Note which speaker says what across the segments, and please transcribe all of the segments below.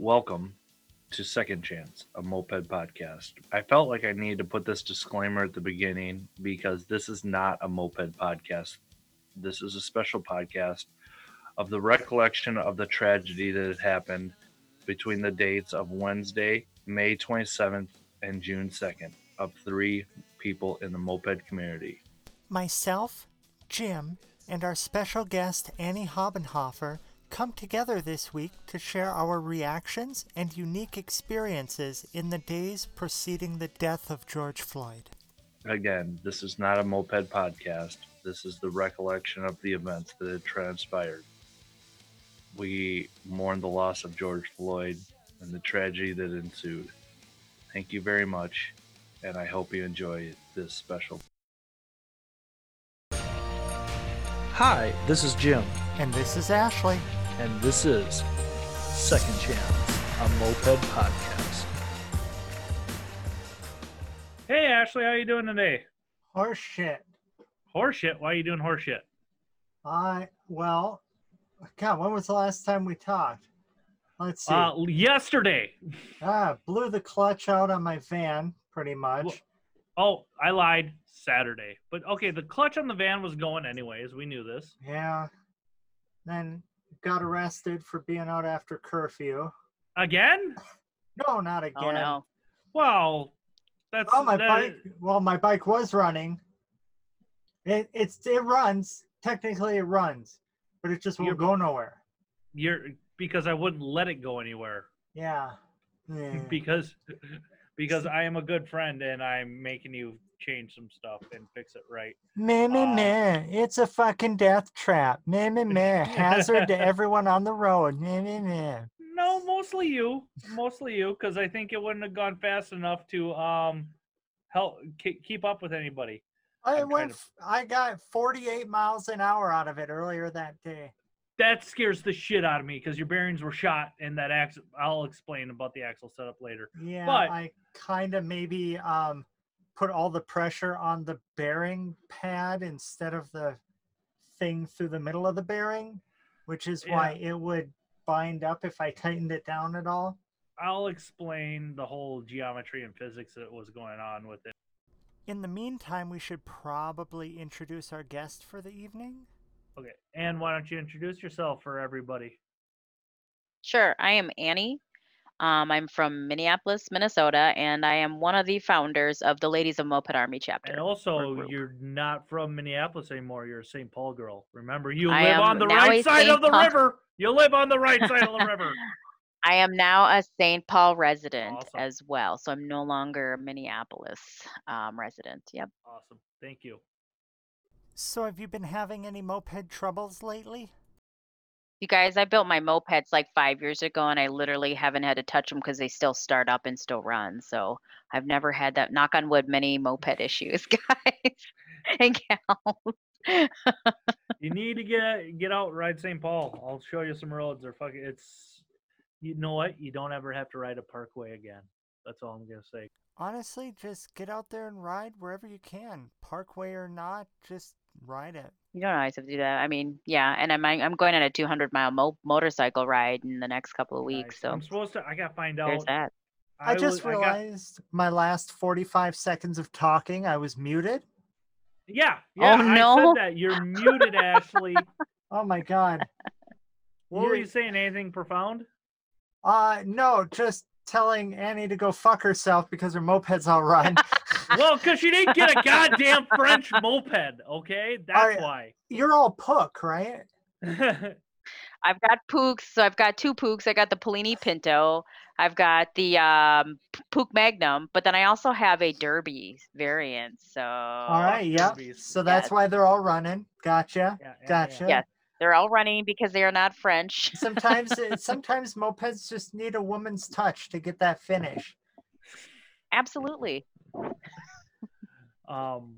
Speaker 1: Welcome to Second Chance, a moped podcast. I felt like I needed to put this disclaimer at the beginning because this is not a moped podcast. This is a special podcast of the recollection of the tragedy that had happened between the dates of Wednesday, May 27th, and June 2nd of three people in the moped community.
Speaker 2: Myself, Jim, and our special guest Annie Habenhofer come together this week to share our reactions and unique experiences in the days preceding the death of George Floyd.
Speaker 1: Again, this is not a moped podcast. This is the recollection of the events that had transpired. We mourn the loss of George Floyd and the tragedy that ensued. Thank you very much, and I hope you enjoy this special. Hi, this is Jim,
Speaker 2: And this is Ashley.
Speaker 1: And this is Second Chance, a moped podcast.
Speaker 3: Hey Ashley, how you doing today?
Speaker 2: Horse shit.
Speaker 3: Horseshit. Why are you doing horseshit?
Speaker 2: I, well, God, when was the last time we talked? Let's see.
Speaker 3: Uh, yesterday.
Speaker 2: ah, blew the clutch out on my van, pretty much.
Speaker 3: Well- Oh, I lied. Saturday. But okay, the clutch on the van was going anyways. We knew this.
Speaker 2: Yeah. Then got arrested for being out after curfew.
Speaker 3: Again?
Speaker 2: No, not again.
Speaker 4: Oh no.
Speaker 3: Well, that's
Speaker 2: Oh, my
Speaker 3: that-
Speaker 2: bike. Well, my bike was running. It it's it runs. Technically, it runs, but it just won't
Speaker 3: Your-
Speaker 2: go nowhere.
Speaker 3: You're because I wouldn't let it go anywhere
Speaker 2: Yeah. Yeah.
Speaker 3: because because I am a good friend and I'm making you change some stuff and fix it right.
Speaker 2: Meh, meh,
Speaker 3: Uh,
Speaker 2: meh. It's a fucking death trap. Meh, meh, meh. Hazard to everyone on the road. Meh, meh, meh.
Speaker 3: No, mostly you, mostly you, because I think it wouldn't have gone fast enough to um help ke- keep up with anybody.
Speaker 2: I
Speaker 3: I'm
Speaker 2: went.
Speaker 3: to-
Speaker 2: f- I got 48 miles an hour out of it earlier that day.
Speaker 3: That scares the shit out of me because your bearings were shot and that axle. I'll explain about the axle setup later.
Speaker 2: Yeah,
Speaker 3: But-
Speaker 2: I kind of maybe um put all the pressure on the bearing pad instead of the thing through the middle of the bearing, which is why it would bind up if I tightened it down at all.
Speaker 3: I'll explain the whole geometry and physics that was going on with it.
Speaker 2: In the meantime, we should probably introduce our guest for the evening.
Speaker 3: Okay, and why don't you introduce yourself for everybody?
Speaker 4: Sure. I am Annie. Um, I'm from Minneapolis, Minnesota, and I am one of the founders of the Ladies of Moped Army chapter.
Speaker 3: And also, you're not from Minneapolis anymore. You're a St. Paul girl. Remember, you
Speaker 4: I
Speaker 3: live on the right
Speaker 4: a
Speaker 3: side of the
Speaker 4: Paul-
Speaker 3: river. You live on the right side of the river.
Speaker 4: I am now a St. Paul resident
Speaker 3: Awesome.
Speaker 4: as well, so I'm no longer a Minneapolis um, resident. Yep.
Speaker 3: Awesome. Thank you.
Speaker 2: So, have you been having any moped troubles lately?
Speaker 4: You guys, I built my mopeds like five years ago, and I literally haven't had to touch them because they still start up and still run. So I've never had that. Knock on wood, many moped issues, guys and gals.
Speaker 3: You need to get get out ride St. Paul. I'll show you some roads. They're fucking. It's you know what? You don't ever have to ride a parkway again. That's all I'm gonna say.
Speaker 2: Honestly, just get out there and ride wherever you can, parkway or not, just ride it.
Speaker 4: You don't always have to do that. I mean, yeah, and I'm I'm going on a 200 mile mo- motorcycle ride in the next couple of weeks.
Speaker 3: Nice.
Speaker 4: So
Speaker 3: I'm supposed to. I gotta find out.
Speaker 4: there's
Speaker 3: out.
Speaker 4: that.
Speaker 2: I, just
Speaker 3: was- I got-
Speaker 2: realized my last 45 seconds of talking, I was muted.
Speaker 3: yeah. Yeah. I
Speaker 4: no.
Speaker 3: said that. You're muted, Ashley.
Speaker 2: Oh my god.
Speaker 3: What were
Speaker 2: You're-
Speaker 3: you saying? Anything profound?
Speaker 2: Uh no, just telling Annie to go fuck herself because her moped's all run.
Speaker 3: Well, because she didn't get a goddamn French moped. Okay, that's why.
Speaker 2: You're all Puch, right?
Speaker 4: I've got Puchs, so I've got two Puchs. I got the Polini Pinto. I've got the um, Puch Magnum, but then I also have a Derby variant. So
Speaker 2: all right,
Speaker 3: yeah.
Speaker 2: So that's
Speaker 4: Yes.
Speaker 2: why they're all running. Gotcha.
Speaker 3: Yeah, yeah,
Speaker 2: Gotcha.
Speaker 4: Yes. they're all running because they are not French.
Speaker 2: Sometimes sometimes mopeds just need a woman's touch to get that finish.
Speaker 4: Absolutely,
Speaker 3: Um,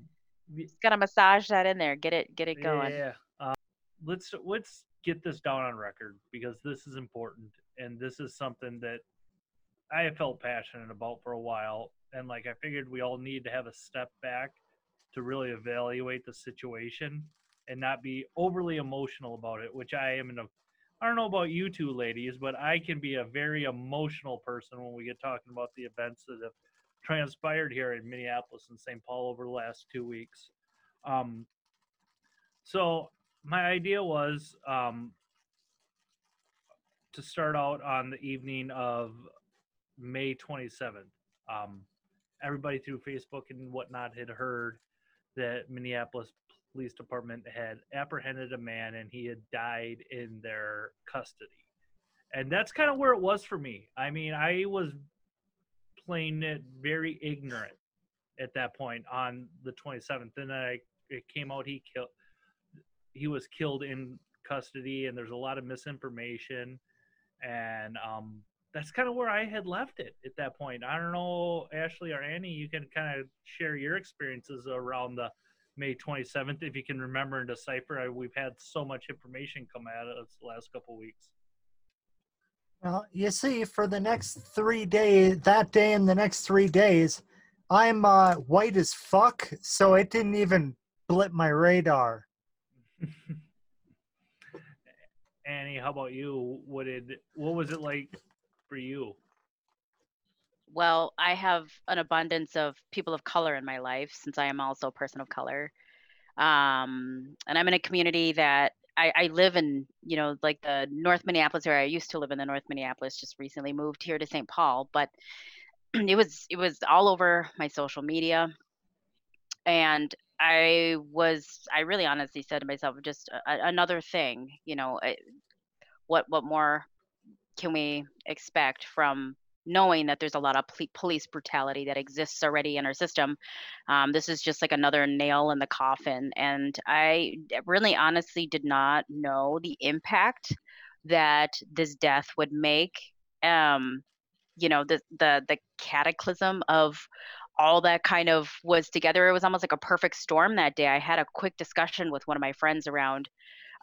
Speaker 3: y-
Speaker 4: gotta massage that in there. Get it, get it going.
Speaker 3: Yeah. Uh, let's let's get this down on record because this is important and this is something that I have felt passionate about for a while. And like I figured we all need to have a step back to really evaluate the situation and not be overly emotional about it, which I am in a I don't know about you two ladies, but I can be a very emotional person when we get talking about the events that have transpired here in Minneapolis and St. Paul over the last two weeks. Um, so my idea was um, to start out on the evening of May 27th. Um, everybody through Facebook and whatnot had heard that Minneapolis Police Department had apprehended a man and he had died in their custody. And that's kind of where it was for me. I mean, I was playing it very ignorant at that point on the 27th. And then I, it came out he killed he was killed in custody and there's a lot of misinformation and um, that's kind of where I had left it at that point. I don't know, Ashley or Annie, you can kind of share your experiences around the May 27th if you can remember and decipher. We've had so much information come at us the last couple weeks.
Speaker 2: Well, you see, for the next three days, that day and the next three days, I'm uh, white as fuck, so it didn't even blip my radar.
Speaker 3: Annie, how about you? What did what was it like for you?
Speaker 4: Well, I have an abundance of people of color in my life since I am also a person of color. Um, and I'm in a community that I, I live in, you know, like the North Minneapolis area. I used to live in the North Minneapolis, just recently moved here to St. Paul, but it was it was all over my social media. And I was, I really honestly said to myself, just a, another thing, you know, eh, what what more can we expect from knowing that there's a lot of police brutality that exists already in our system. Um, this is just like another nail in the coffin. And I really honestly did not know the impact that this death would make. Um, you know, the, the, the cataclysm of all that kind of was together. It was almost like a perfect storm that day. I had a quick discussion with one of my friends around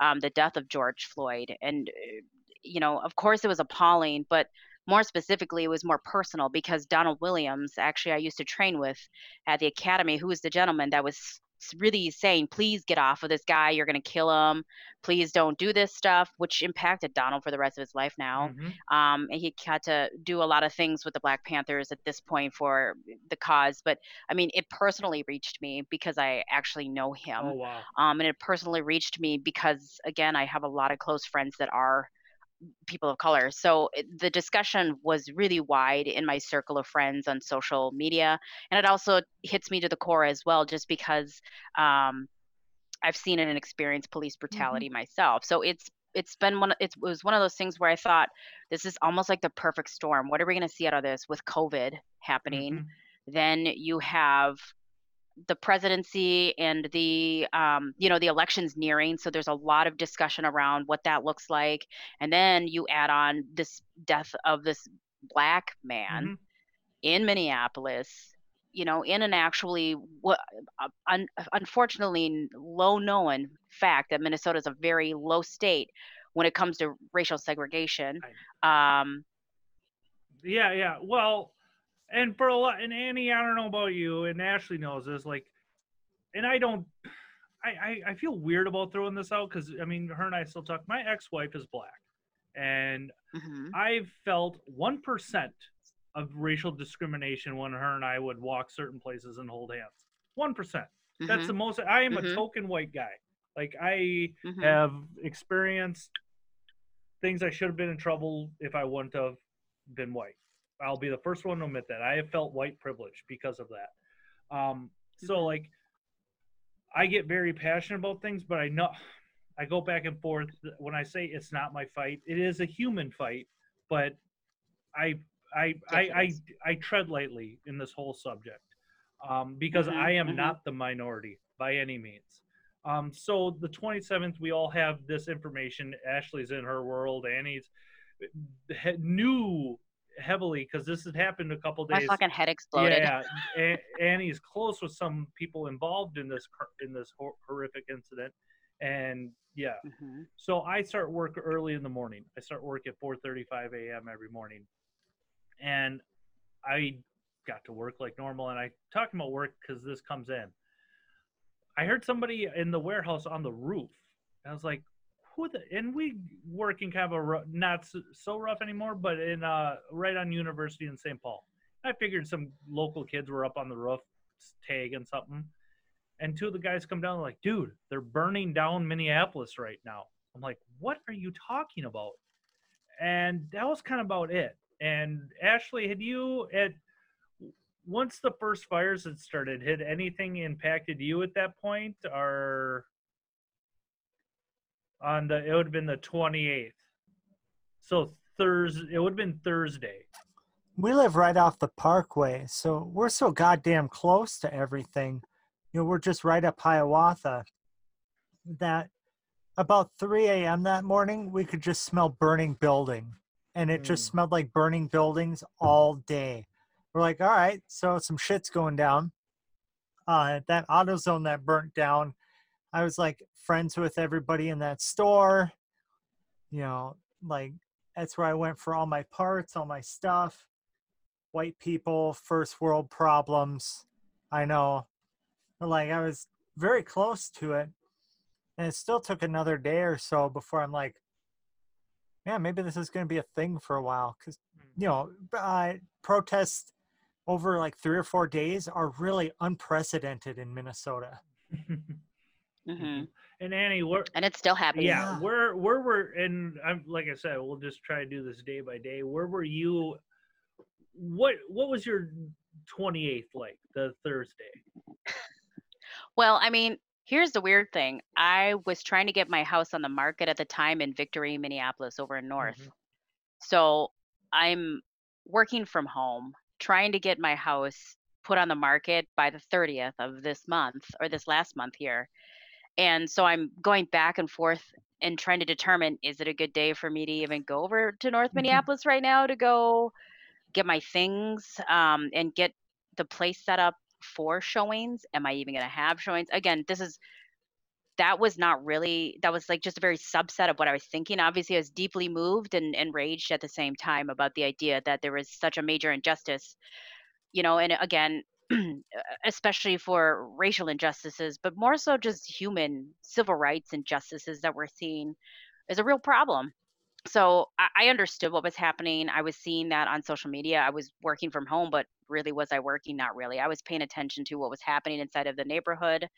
Speaker 4: um, the death of George Floyd. And, uh, you know, of course it was appalling, but more specifically, it was more personal because Donald Williams, actually, I used to train with at the academy, who was the gentleman that was really saying, please get off of this guy. You're going to kill him. Please don't do this stuff, which impacted Donald for the rest of his life now. Mm-hmm. Um, and he had to do a lot of things with the Black Panthers at this point for the cause. But I mean, it personally reached me because I actually know him.
Speaker 3: Oh, wow.
Speaker 4: Um, and it personally reached me because, again, I have a lot of close friends that are people of color. So the discussion was really wide in my circle of friends on social media. And it also hits me to the core as well, just because um, I've seen and experienced police brutality mm-hmm. myself. So it's it's been one it was one of those things where I thought this is almost like the perfect storm. What are we going to see out of this with COVID happening? Mm-hmm. Then you have the presidency and the um, you know the elections nearing so there's a lot of discussion around what that looks like. And then you add on this death of this black man mm-hmm. in minneapolis you know in an actually what uh, un, unfortunately low known fact that minnesota is a very low state when it comes to racial segregation. Um,
Speaker 3: yeah yeah. Well and for a lot, and Annie, I don't know about you, and Ashley knows this. Like, and I don't, I I, I feel weird about throwing this out because I mean, her and I still talk. My ex-wife is black, and mm-hmm. I've felt one percent of racial discrimination when her and I would walk certain places and hold hands. One mm-hmm. That's the most. I am mm-hmm. a token white guy. Like I mm-hmm. have experienced things I should have been in trouble if I wouldn't have been white. I'll be the first one to admit that. I have felt white privilege because of that. Um, so mm-hmm. like, I get very passionate about things, but I know I go back and forth. When I say it's not my fight, it is a human fight, but I I I I, I tread lightly in this whole subject um, because mm-hmm, I am mm-hmm. not the minority by any means. Um, so the 27th, we all have this information. Ashley's in her world. Annie's eh, new heavily because this had happened a couple days.
Speaker 4: My fucking head exploded.
Speaker 3: Yeah, Annie's close with some people involved in this in this horrific incident, and yeah. Mm-hmm. So I start work early in the morning. I start work at 4:35 a.m. every morning, and I got to work like normal. And I talking about work because this comes in. I heard somebody in the warehouse on the roof. I was like, who the and we work in kind of a not so, so rough anymore, but in uh right on University in St. Paul. I figured some local kids were up on the roof tagging something, and two of the guys come down like, "Dude, they're burning down Minneapolis right now." I'm like, "What are you talking about?" And that was kind of about it. And Ashley, had you at once the first fires had started, had anything impacted you at that point, or on the it would have been the 28th so thursday it would have been thursday
Speaker 2: We live right off the parkway, so we're so goddamn close to everything. You know, we're just right up Hiawatha that about 3 a.m. that morning, we could just smell burning building. And it just
Speaker 3: Mm.
Speaker 2: smelled like burning buildings all day. We're like, all right, so some shit's going down. Uh, that AutoZone that burnt down, I was like friends with everybody in that store. You know, like that's where I went for all my parts, all my stuff. White people, first world problems. I know. But like I was very close to it. And it still took another day or so before I'm like, yeah, maybe this is going to be a thing for a while. Because, you know, uh, protests over like three or four days are really unprecedented in Minnesota.
Speaker 4: hmm
Speaker 3: and annie where
Speaker 4: And it's still happening.
Speaker 3: yeah
Speaker 2: Yeah.
Speaker 3: where where were and i'm like i said we'll just try to do this day by day where were you what what was your 28th like the thursday
Speaker 4: Well, I mean, here's the weird thing. I was trying to get my house on the market at the time in Victory, Minneapolis, over in North.
Speaker 3: Mhm.
Speaker 4: So I'm working from home, trying to get my house put on the market by the 30th of this month or this last month here. And so I'm going back and forth and trying to determine is it a good day for me to even go over to North Minneapolis right now to go get my things um, and get the place set up for showings? Am I even going to have showings? Again, this is that was not really that was like just a very subset of what I was thinking. Obviously, I was deeply moved and enraged at the same time about the idea that there was such a major injustice, you know, and again, especially for racial injustices, but more so just human civil rights injustices that we're seeing is a real problem. So I, I understood what was happening. I was seeing that on social media. I was working from home, but really was I working? Not really. I was paying attention to what was happening inside of the neighborhood.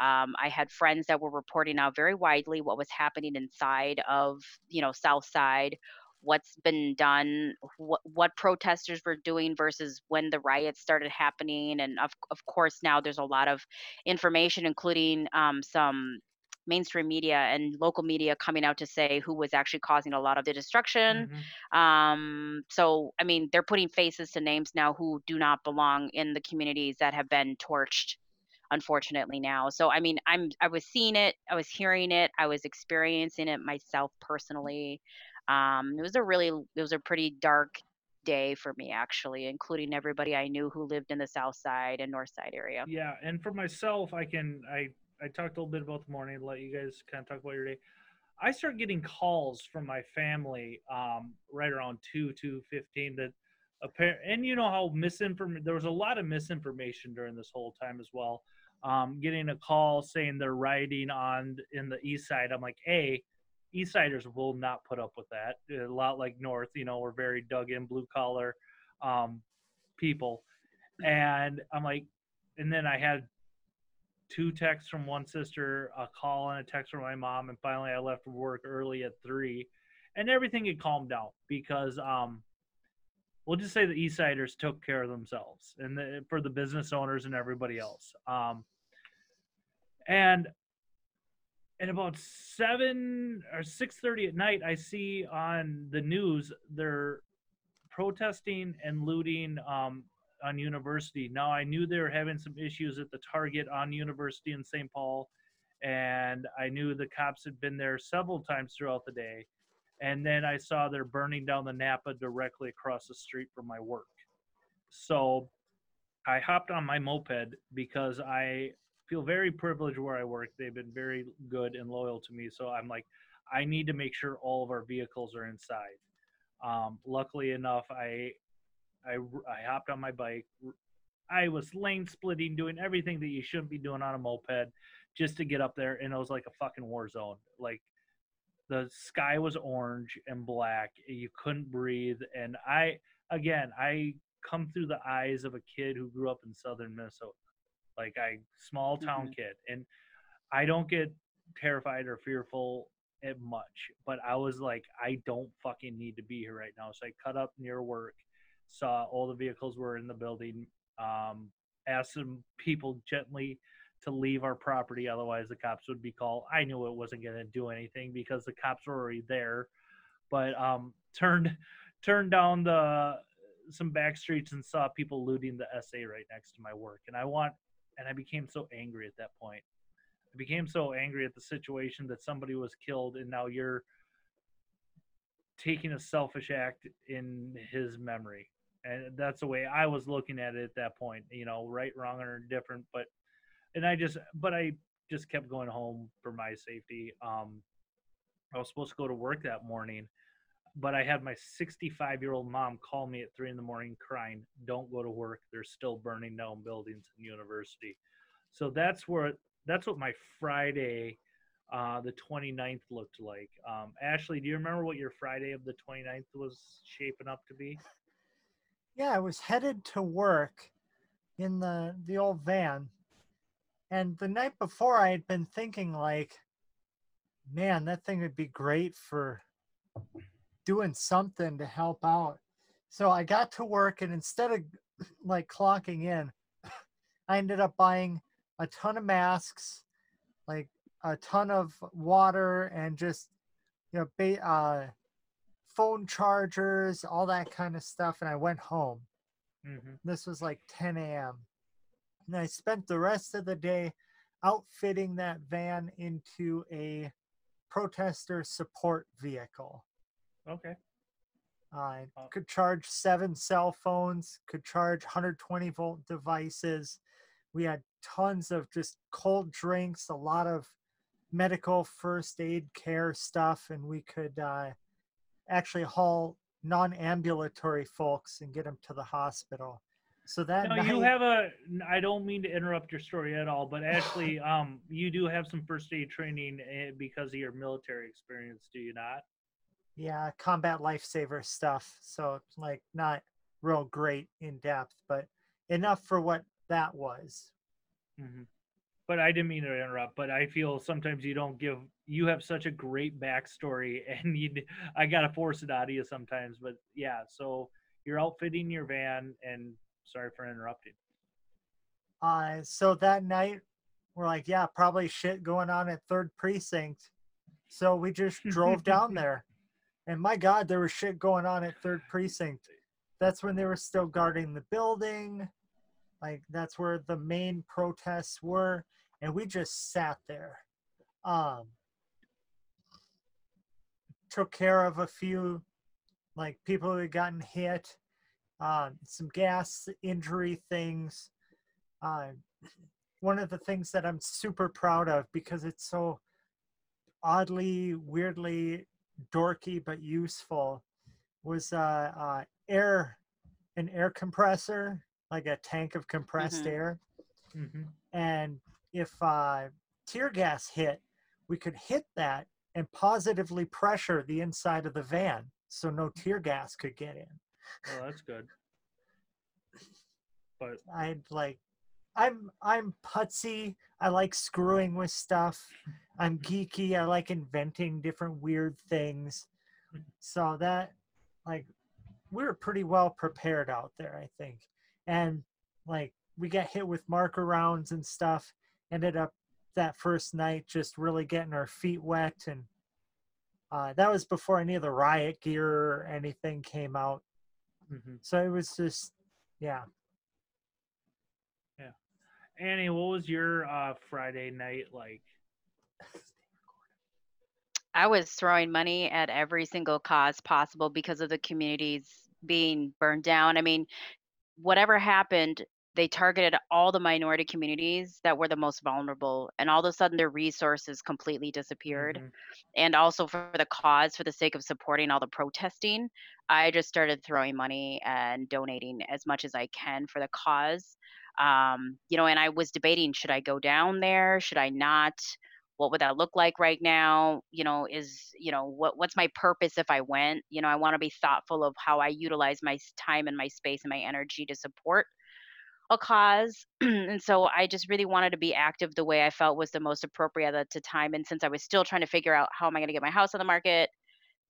Speaker 4: Um, I had friends that were reporting out very widely what was happening inside of, you know, South Side, what's been done, what what protesters were doing versus when the riots started happening, and of of course now there's a lot of information, including um, some mainstream media and local media coming out to say who was actually causing a lot of the destruction.
Speaker 3: Mhm.
Speaker 4: Um, so I mean, they're putting faces to names now who do not belong in the communities that have been torched unfortunately now. So I mean, I'm I was seeing it, I was hearing it, I was experiencing it myself personally. Um, it was a really it was a pretty dark day for me actually, including everybody I knew who lived in the south side and north side area.
Speaker 3: Yeah, and for myself, I can I I talked a little bit about the morning. Let you guys kind of talk about your day. I start getting calls from my family um, right around two two fifteen that apparent and you know how misinformation there was a lot of misinformation during this whole time as well. Um, getting a call saying they're riding on in the east side. I'm like, a East Siders will not put up with that. A lot like North, you know, we're very dug in blue collar um, people. And I'm like, and then I had two texts from one sister, a call and a text from my mom, and finally I left work early at three, and everything had calmed down because um, we'll just say the East Siders took care of themselves, and the, for the business owners and everybody else. Um, and at about seven or six thirty at night, I see on the news they're protesting and looting um, on University. Now I knew they were having some issues at the Target on University in St. Paul, and I knew the cops had been there several times throughout the day. And then I saw they're burning down the Napa directly across the street from my work. So I hopped on my moped because I feel very privileged where I work. They've been very good and loyal to me. So I'm like, I need to make sure all of our vehicles are inside. Um, luckily enough, I, I I hopped on my bike. I was lane splitting, doing everything that you shouldn't be doing on a moped, just to get up there, and it was like a fucking war zone. Like the sky was orange and black. You couldn't breathe. And I, again, I come through the eyes of a kid who grew up in southern Minnesota, like I small town
Speaker 4: Mhm.
Speaker 3: kid, and I don't get terrified or fearful at much, but I was like, I don't fucking need to be here right now. So I cut up near work, saw all the vehicles were in the building, um, asked some people gently to leave our property, otherwise the cops would be called. I knew it wasn't going to do anything because the cops were already there, but um, turned turned down the some back streets and saw people looting the SA right next to my work, and I want and I became so angry at that point. I became so angry at the situation that somebody was killed, and now you're taking a selfish act in his memory. And that's the way I was looking at it at that point. You know, right, wrong, or different. But and I just, but I just kept going home for my safety. Um, I was supposed to go to work that morning, but I had my 65 year old mom call me at three in the morning crying, "Don't go to work. They're still burning down buildings in university." So that's where that's what my Friday, uh, the 29th looked like. Um, Ashley, do you remember what your Friday of the 29th was shaping up to be?
Speaker 2: Yeah, I was headed to work in the the old van. And the night before I had been thinking like, man, that thing would be great for doing something to help out. So I got to work and instead of like clocking in, I ended up buying a ton of masks, like a ton of water and just you know, ba- uh phone chargers, all that kind of stuff and I went home.
Speaker 3: Mm-hmm.
Speaker 2: This was like 10 a.m. And I spent the rest of the day outfitting that van into a protester support vehicle.
Speaker 3: Okay.
Speaker 2: I
Speaker 3: Oh.
Speaker 2: could charge seven cell phones, could charge 120 volt devices. We had tons of just cold drinks, a lot of medical first aid care stuff, and we could uh, actually haul non ambulatory folks and get them to the hospital. So that
Speaker 3: No,
Speaker 2: night,
Speaker 3: you have a. I don't mean to interrupt your story at all, but actually, um, you do have some first aid training eh, because of your military experience, do you not?
Speaker 2: Yeah, combat lifesaver stuff. So like not real great in depth, but enough for what that was.
Speaker 3: hmm But I didn't mean to interrupt. But I feel sometimes you don't give. You have such a great backstory, and you. I gotta force it out of you sometimes. But yeah, so you're outfitting your van, and sorry for interrupting.
Speaker 2: Uh, so that night, we're like, yeah, probably shit going on at Third Precinct. So we just drove down there, and my God, there was shit going on at Third Precinct. That's when they were still guarding the building. Like that's where the main protests were, and we just sat there. Um, took care of a few, like people who had gotten hit, um, some gas injury things. Uh, one of the things that I'm super proud of because it's so oddly, weirdly dorky but useful was uh, uh, air, an air compressor, like a tank of compressed
Speaker 4: Mhm.
Speaker 2: air.
Speaker 3: Mm-hmm.
Speaker 2: And if uh, tear gas hit, we could hit that and positively pressure the inside of the van so no tear gas could get in.
Speaker 3: oh that's good. But
Speaker 2: I'd like I'm I'm putsy. I like screwing with stuff. I'm geeky. I like inventing different weird things. So that like we were pretty well prepared out there, I think. And like we got hit with marker rounds and stuff. Ended up that first night just really getting our feet wet and uh, that was before any of the riot gear or anything came out.
Speaker 3: mhm.
Speaker 2: So it was just yeah. yeah.
Speaker 3: Annie, what was your uh, Friday night like?
Speaker 4: I was throwing money at every single cause possible because of the communities being burned down. I mean, whatever happened, they targeted all the minority communities that were the most vulnerable, and all of a sudden their resources completely disappeared.
Speaker 3: Mhm.
Speaker 4: And also for the cause, for the sake of supporting all the protesting, I just started throwing money and donating as much as I can for the cause. Um, you know, and I was debating should I go down there, should I not? What would that look like right now you know is you know what what's my purpose if i went you know i want to be thoughtful of how i utilize my time and my space and my energy to support a cause and so i just really wanted to be active the way i felt was the most appropriate at the time and since i was still trying to figure out how am i going to get my house on the market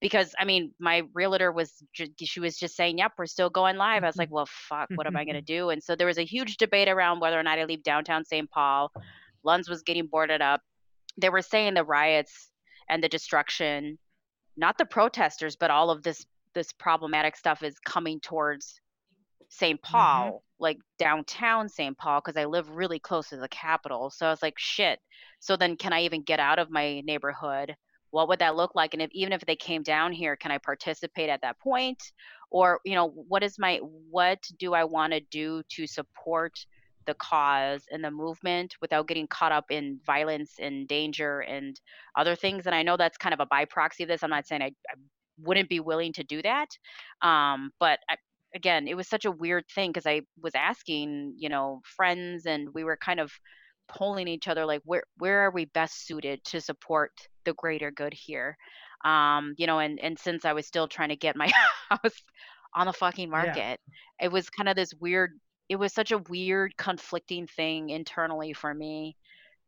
Speaker 4: because I mean, my realtor was she was just saying, "Yep, we're still going live." I was like, mm-hmm. "Well, fuck, what am I going to do?" And so there was a huge debate around whether or not I leave downtown St. Paul. Lunds was getting boarded up. They were saying the riots and the destruction, not the protesters, but all of this this problematic stuff is coming towards St.
Speaker 3: Mm-hmm.
Speaker 4: Paul, mm-hmm. like downtown St. Paul, because I live really close to the capital. So I was like, shit. So then, can I even get out of my neighborhood? what would that look like and if even if they came down here can i participate at that point or you know what is my what do i want to do to support the cause and the movement without getting caught up in violence and danger and other things and i know that's kind of a by proxy of this i'm not saying i, I wouldn't be willing to do that um, but I, again it was such a weird thing because i was asking you know friends and we were kind of polling each other like where where are we best suited to support the greater good here um you know and and since i was still trying to get my house on the fucking market yeah. it was kind of this weird it was such a weird conflicting thing internally for me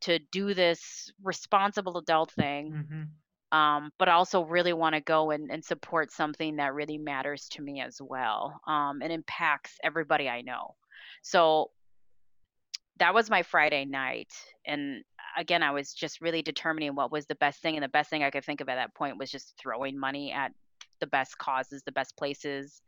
Speaker 4: to do this responsible adult thing
Speaker 3: mm-hmm.
Speaker 4: um, but also really want to go and, and support something that really matters to me as well um, and impacts everybody i know so that was my Friday night. And again, I was just really determining what was the best thing. And the best thing I could think of at that point was just throwing money at the best causes, the best places,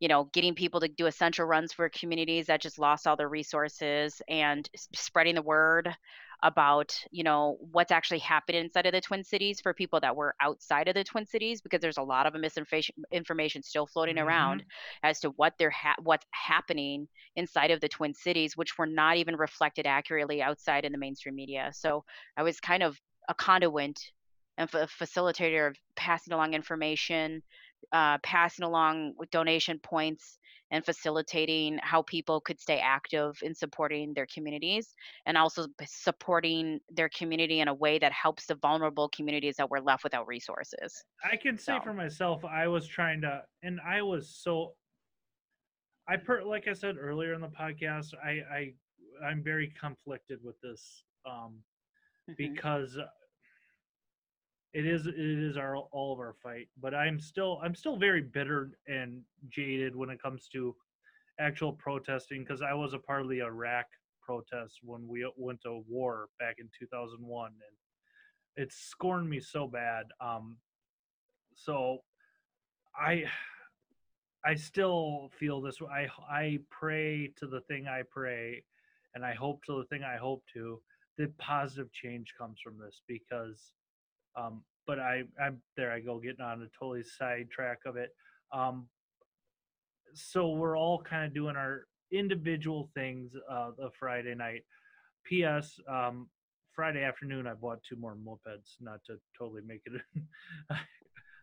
Speaker 4: you know, getting people to do essential runs for communities that just lost all their resources and spreading the word about you know what's actually happening inside of the twin cities for people that were outside of the twin cities because there's a lot of misinformation information still floating
Speaker 3: mm-hmm.
Speaker 4: around as to what they're ha- what's happening inside of the twin cities which were not even reflected accurately outside in the mainstream media so i was kind of a conduit and a facilitator of passing along information uh, passing along with donation points and facilitating how people could stay active in supporting their communities and also supporting their community in a way that helps the vulnerable communities that were left without resources.
Speaker 3: I can say so. for myself, I was trying to, and I was so, I per, like I said earlier in the podcast, I, I, I'm very conflicted with this um, mm-hmm. because it is it is our all of our fight but i'm still i'm still very bitter and jaded when it comes to actual protesting because i was a part of the iraq protest when we went to war back in 2001 and it scorned me so bad um so i i still feel this i i pray to the thing i pray and i hope to the thing i hope to that positive change comes from this because um, but I, I'm there. I go getting on a totally sidetrack of it. Um, so we're all kind of doing our individual things uh, the Friday night. P.S. Um, Friday afternoon, I bought two more mopeds, not to totally make it.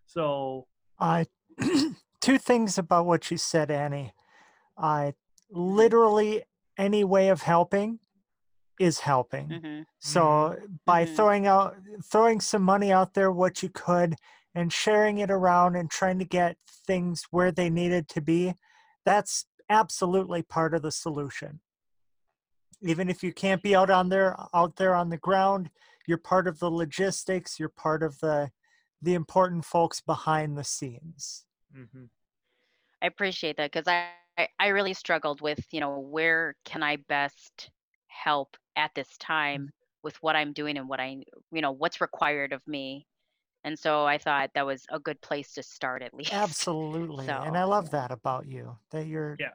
Speaker 3: so,
Speaker 2: I two things about what you said, Annie. I literally any way of helping is helping.
Speaker 4: Mm-hmm.
Speaker 2: So
Speaker 3: mm-hmm.
Speaker 2: by throwing out throwing some money out there what you could and sharing it around and trying to get things where they needed to be, that's absolutely part of the solution. Even if you can't be out on there out there on the ground, you're part of the logistics, you're part of the the important folks behind the scenes.
Speaker 3: hmm
Speaker 4: I appreciate that because I I really struggled with you know where can I best help at this time mm-hmm. with what I'm doing and what I you know what's required of me. And so I thought that was a good place to start at least.
Speaker 2: Absolutely. And I love that about you that you're
Speaker 3: Yeah.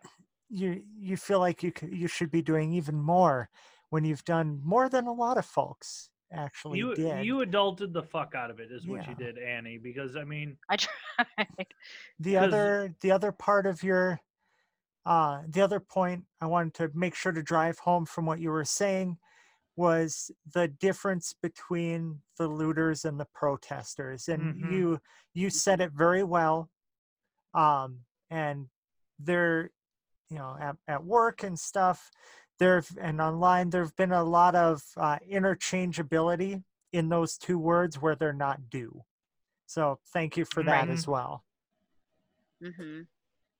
Speaker 2: you you feel like you c- you should be doing even more when you've done more than a lot of folks actually
Speaker 3: You
Speaker 2: did.
Speaker 3: you adulted the fuck out of it, is what you did, Annie. Because I mean,
Speaker 4: I tried.
Speaker 2: the
Speaker 3: 'cause-
Speaker 2: other the other part of your uh the other point I wanted to make sure to drive home from what you were saying was the difference between the looters and the protesters and
Speaker 3: Mhm.
Speaker 2: you you said it very well um and there you know at, at work and stuff there and online there've been a lot of uh, interchangeability in those two words where they're not due. So thank you for that
Speaker 3: Right.
Speaker 2: as well.
Speaker 4: hmm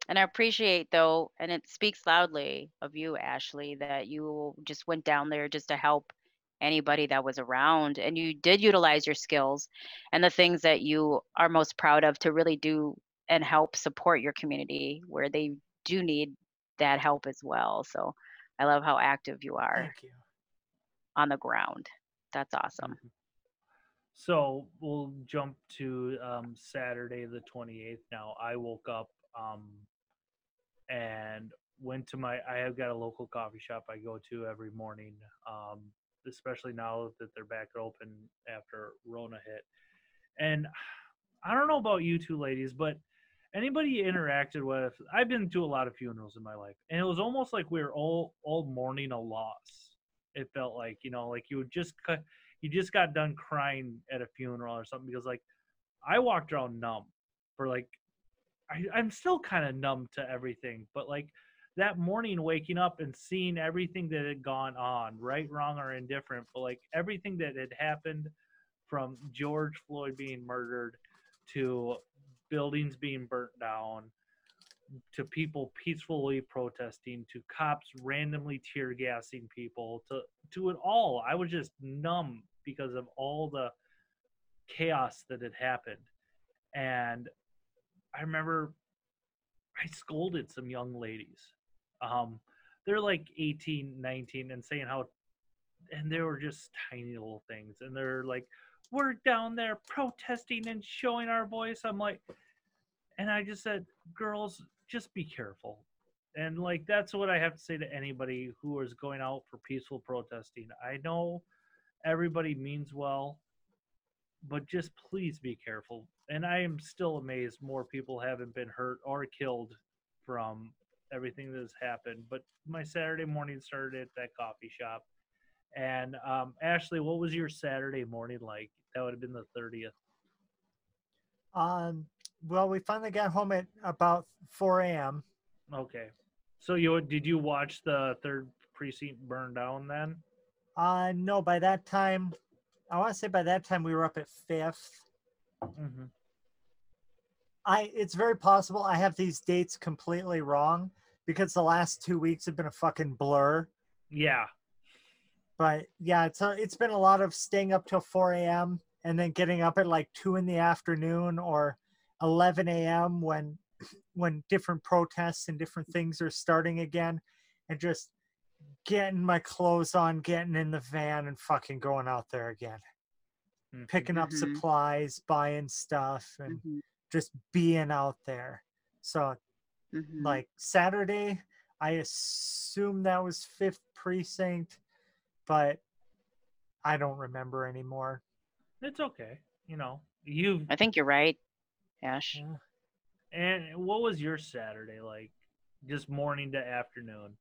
Speaker 4: And I appreciate though, and it speaks loudly of you, Ashley, that you just went down there just to help anybody that was around, and you did utilize your skills and the things that you are most proud of to really do and help support your community where they do need that help as well. So I love how active you are
Speaker 2: Thank you.
Speaker 4: on the ground. That's awesome.
Speaker 3: So we'll jump to um, Saturday the 28th. Now I woke up um, and went to my. I have got a local coffee shop I go to every morning, um, especially now that they're back open after Rona hit. And I don't know about you two ladies, but anybody you interacted with, I've been to a lot of funerals in my life, and it was almost like we were all all mourning a loss. It felt like you know, like you just you just got done crying at a funeral or something because like I walked around numb for like I, I'm still kind of numb to everything, but like that morning waking up and seeing everything that had gone on, right, wrong, or indifferent, but like everything that had happened from George Floyd being murdered to buildings being burnt down to people peacefully protesting to cops randomly tear gassing people to to it all i was just numb because of all the chaos that had happened. And i remember i scolded some young ladies. Um they're like 18 19 and saying how and they were just tiny little things and they're like we're down there protesting and showing our voice. I'm like and i just said girls just be careful. And like that's what i have to say to anybody who is going out for peaceful protesting. I know everybody means well but just please be careful and i am still amazed more people haven't been hurt or killed from everything that has happened but my saturday morning started at that coffee shop and um, ashley what was your saturday morning like that would have been the 30th
Speaker 2: Um, well, we finally got home at about 4 a.m.
Speaker 3: Okay. So you did you watch the third precinct burn down then?
Speaker 2: Uh, no, by that time, I want to say by that time we were up at fifth.
Speaker 3: Mm-hmm.
Speaker 2: I it's very possible I have these dates completely wrong because the last two weeks have been a fucking blur.
Speaker 3: Yeah.
Speaker 2: But yeah, it's a, it's been a lot of staying up till 4 a.m. and then getting up at like two in the afternoon or 11 a.m. when when different protests and different things are starting again, and just getting my clothes on, getting in the van, and fucking going out there again,
Speaker 3: Mhm.
Speaker 2: picking up
Speaker 4: Mhm.
Speaker 2: supplies, buying stuff, and
Speaker 4: Mhm,
Speaker 2: just being out there. So
Speaker 4: mhm.
Speaker 2: like Saturday, I assume that was fifth precinct, but I don't remember anymore.
Speaker 3: It's okay. You know, you
Speaker 4: I think you're right, Ash.
Speaker 2: Yeah.
Speaker 3: and what was your Saturday like? Just morning to afternoon.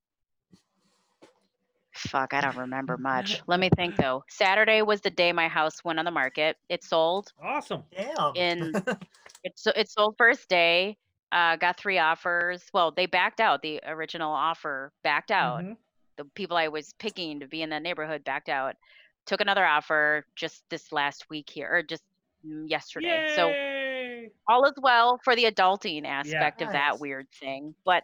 Speaker 4: Fuck, I don't remember much. Let me think though. Saturday was the day my house went on the market. It sold.
Speaker 3: Awesome.
Speaker 2: Damn.
Speaker 4: In- It so it sold first day. Uh, got three offers. Well, they backed out. The original offer backed out.
Speaker 3: Mhm.
Speaker 4: The people I was picking to be in that neighborhood backed out. Took another offer just this last week here, or just mm, yesterday. So all is well for the adulting aspect of that weird thing. But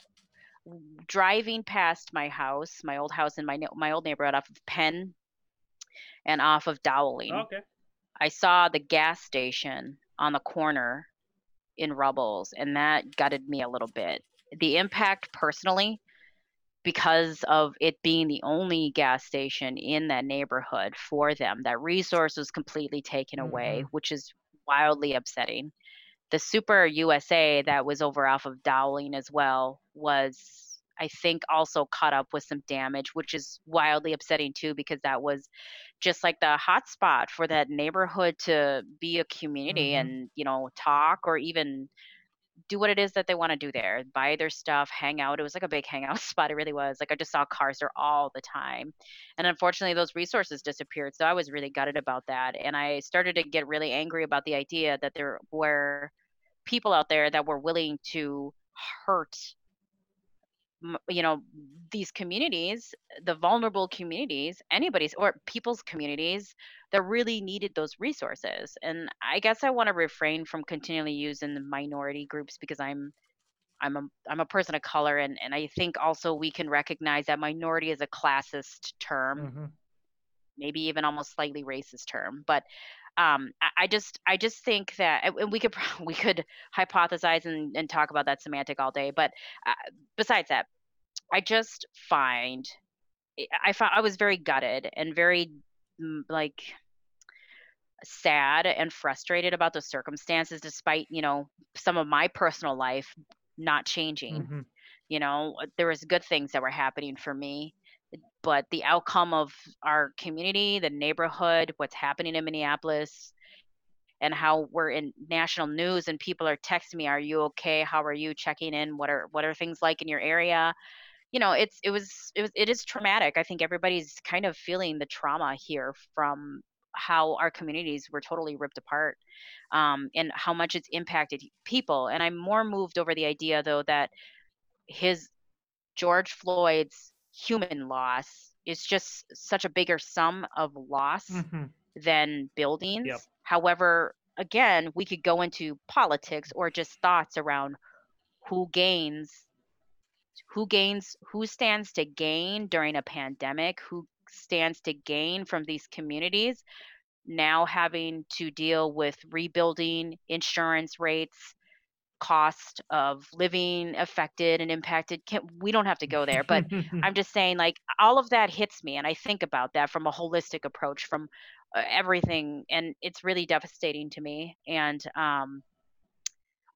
Speaker 4: driving past my house, my old house in my my old neighborhood off of Penn and off of Dowling,
Speaker 3: okay.
Speaker 4: I saw the gas station on the corner in Rubbles, and that gutted me a little bit. The impact personally, because of it being the only gas station in that neighborhood for them, that resource was completely taken away, mm-hmm. which is wildly upsetting. The Super USA that was over off of Dowling as well was, I think, also caught up with some damage, which is wildly upsetting too, because that was just like the hot spot for that neighborhood to be a community
Speaker 2: Mhm.
Speaker 4: and you know talk or even do what it is that they want to do there buy their stuff hang out it was like a big hangout spot it really was like i just saw cars there all the time and unfortunately those resources disappeared so i was really gutted about that and i started to get really angry about the idea that there were people out there that were willing to hurt you know these communities the vulnerable communities anybody's or people's communities that really needed those resources and i guess i want to refrain from continually using the minority groups because i'm i'm a i'm a person of color and and i think also we can recognize that minority is a classist term
Speaker 3: Mhm.
Speaker 4: maybe even almost slightly racist term but um, I, I just I just think that and we could we could hypothesize and, and talk about that semantic all day but uh, besides that I just find I found I was very gutted and very mm, like sad and frustrated about the circumstances despite you know some of my personal life not changing
Speaker 3: Mhm.
Speaker 4: you know there was good things that were happening for me but the outcome of our community the neighborhood what's happening in minneapolis and how we're in national news and people are texting me are you okay? How are you checking in? What are what are things like in your area? You know it's it was it was it is traumatic. I think everybody's kind of feeling the trauma here from how our communities were totally ripped apart um, and how much it's impacted people. And i'm more moved over the idea though that his george floyd's human loss is just such a bigger sum of loss
Speaker 3: Mhm.
Speaker 4: than buildings. However, again, we could go into politics or just thoughts around who gains who gains who stands to gain during a pandemic, who stands to gain from these communities now having to deal with rebuilding insurance rates, cost of living affected and impacted. Can, we don't have to go there, but I'm just saying, like, all of that hits me, and I think about that from a holistic approach, from uh, everything, and it's really devastating to me. And um,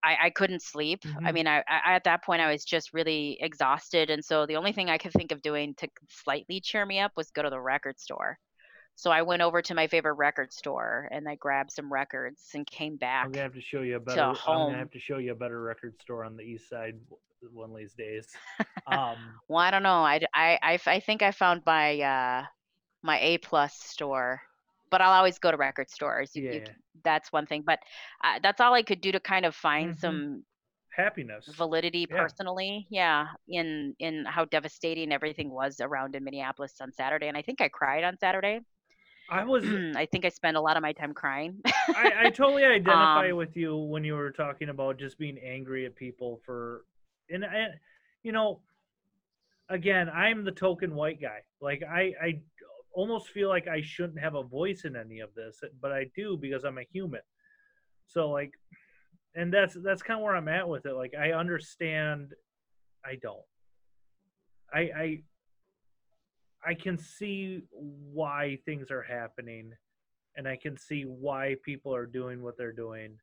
Speaker 4: I, I couldn't sleep. I
Speaker 3: Mhm.
Speaker 4: mean, I, I at that point I was just really exhausted, and so the only thing I could think of doing to slightly cheer me up was go to the record store. So I went over to my favorite record store and I grabbed some records and came back.
Speaker 3: I'm gonna have to show you a better. I'm gonna have to show you a better record store on the east side one of these days. Um,
Speaker 4: Well, I don't know. I I I think I found my uh, my A plus store, but I'll always go to record stores. You, you,
Speaker 3: yeah,
Speaker 4: that's one thing. But uh, that's all I could do to kind of find
Speaker 3: Mhm.
Speaker 4: some
Speaker 3: happiness.
Speaker 4: validity
Speaker 3: Yeah.
Speaker 4: personally. Yeah, in in how devastating everything was around in Minneapolis on Saturday, and I think I cried on Saturday.
Speaker 3: I was.
Speaker 4: I think I spent a lot of my time crying.
Speaker 3: I, I totally identify
Speaker 4: Um,
Speaker 3: with you when you were talking about just being angry at people for, and I, you know, again, I'm the token white guy. Like I, I almost feel like I shouldn't have a voice in any of this, but I do because I'm a human. So like, and that's that's kind of where I'm at with it. Like I understand, I don't. I I I can see why things are happening and I can see why people are doing what they're doing,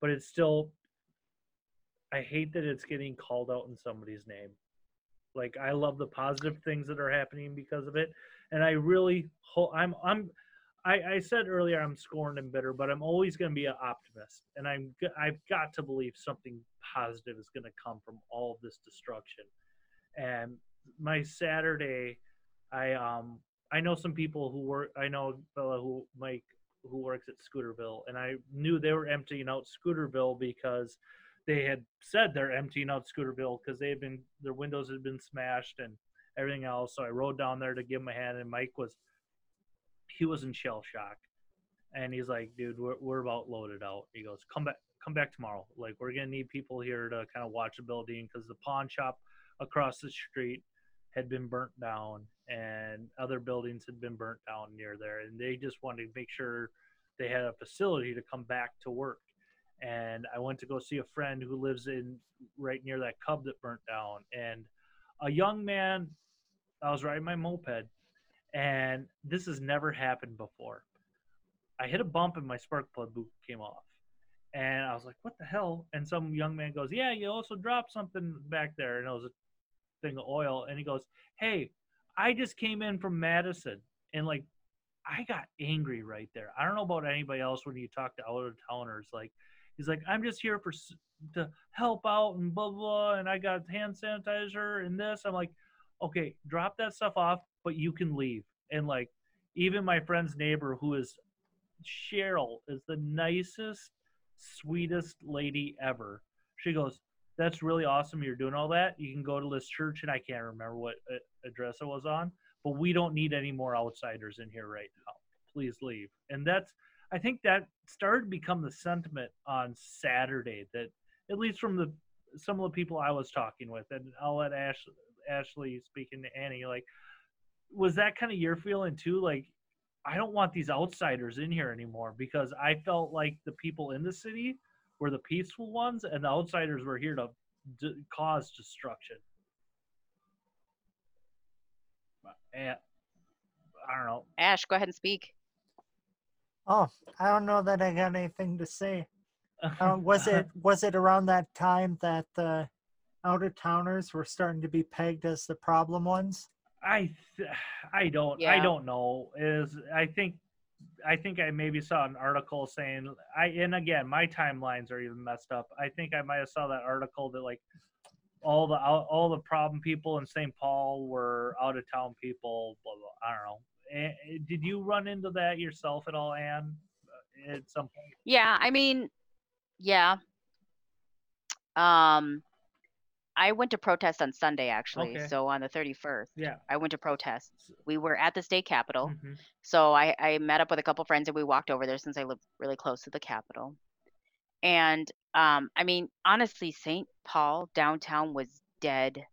Speaker 3: but it's still I hate that it's getting called out in somebody's name. Like I love the positive things that are happening because of it, and I really ho- I'm I'm I, said earlier I'm scorned and bitter, but I'm always going to be an optimist, and I'm I've got to believe something positive is going to come from all of this destruction. And my Saturday, I um I know some people who work. I know a fellow who Mike who works at Scooterville, and I knew they were emptying out Scooterville because they had said they're emptying out Scooterville because they had been their windows had been smashed and everything else. So I rode down there to give him a hand, and Mike was he was in shell shock, and he's like, "Dude, we're we're about loaded out." He goes, "Come back, come back tomorrow. Like we're gonna need people here to kind of watch the building because the pawn shop across the street had been burnt down and other buildings had been burnt down near there. And they just wanted to make sure they had a facility to come back to work. And i went to go see a friend who lives in right near that cub that burnt down. And a young man i was riding my moped and this has never happened before. I hit a bump and my spark plug boot came off. And i was like what the hell? And some young man goes yeah you also dropped something back there. And it was a thing of oil and he goes hey i just came in from madison and like i got angry right there. I don't know about anybody else when you talk to out of towners like he's like i'm just here for to help out and blah blah and i got hand sanitizer and this. I'm like okay drop that stuff off but you can leave. And like even my friend's neighbor who is cheryl is the nicest sweetest lady ever. She goes that's really awesome. You're doing all that. You can go to this church, and I can't remember what uh, address it was on, but we don't need any more outsiders in here right now. Please leave. And that's, I think that started to become the sentiment on Saturday that, at least from the some of the people I was talking with, and I'll let Ash, Ashley speaking to Annie, like, was that kind of your feeling too? Like, I don't want these outsiders in here anymore because I felt like the people in the city were the peaceful ones and the outsiders were here to d- cause destruction. And, I don't know.
Speaker 4: Ash, go ahead and speak.
Speaker 2: Oh, I don't know that I got anything to say. Uh, was it was it around that time that the out of towners were starting to be pegged as the problem ones?
Speaker 3: I th- I don't I don't know. Is I think I think I maybe saw an article saying I and again my timelines are even messed up. I think I might have saw that article that like all the all the problem people in St. Paul were out of town people. Blah blah. I don't know. Eh, Did you run into that yourself at all, Anne? At some point?
Speaker 4: Yeah, I mean, yeah. Um, I went to protest on Sunday actually.
Speaker 3: Okay.
Speaker 4: So on the 31st,
Speaker 3: Yeah.
Speaker 4: I went to protest. We were at the state capitol.
Speaker 3: Mhm.
Speaker 4: So I, I met up with a couple friends and we walked over there since I live really close to the Capitol. And um, I mean, honestly, St. Paul downtown was dead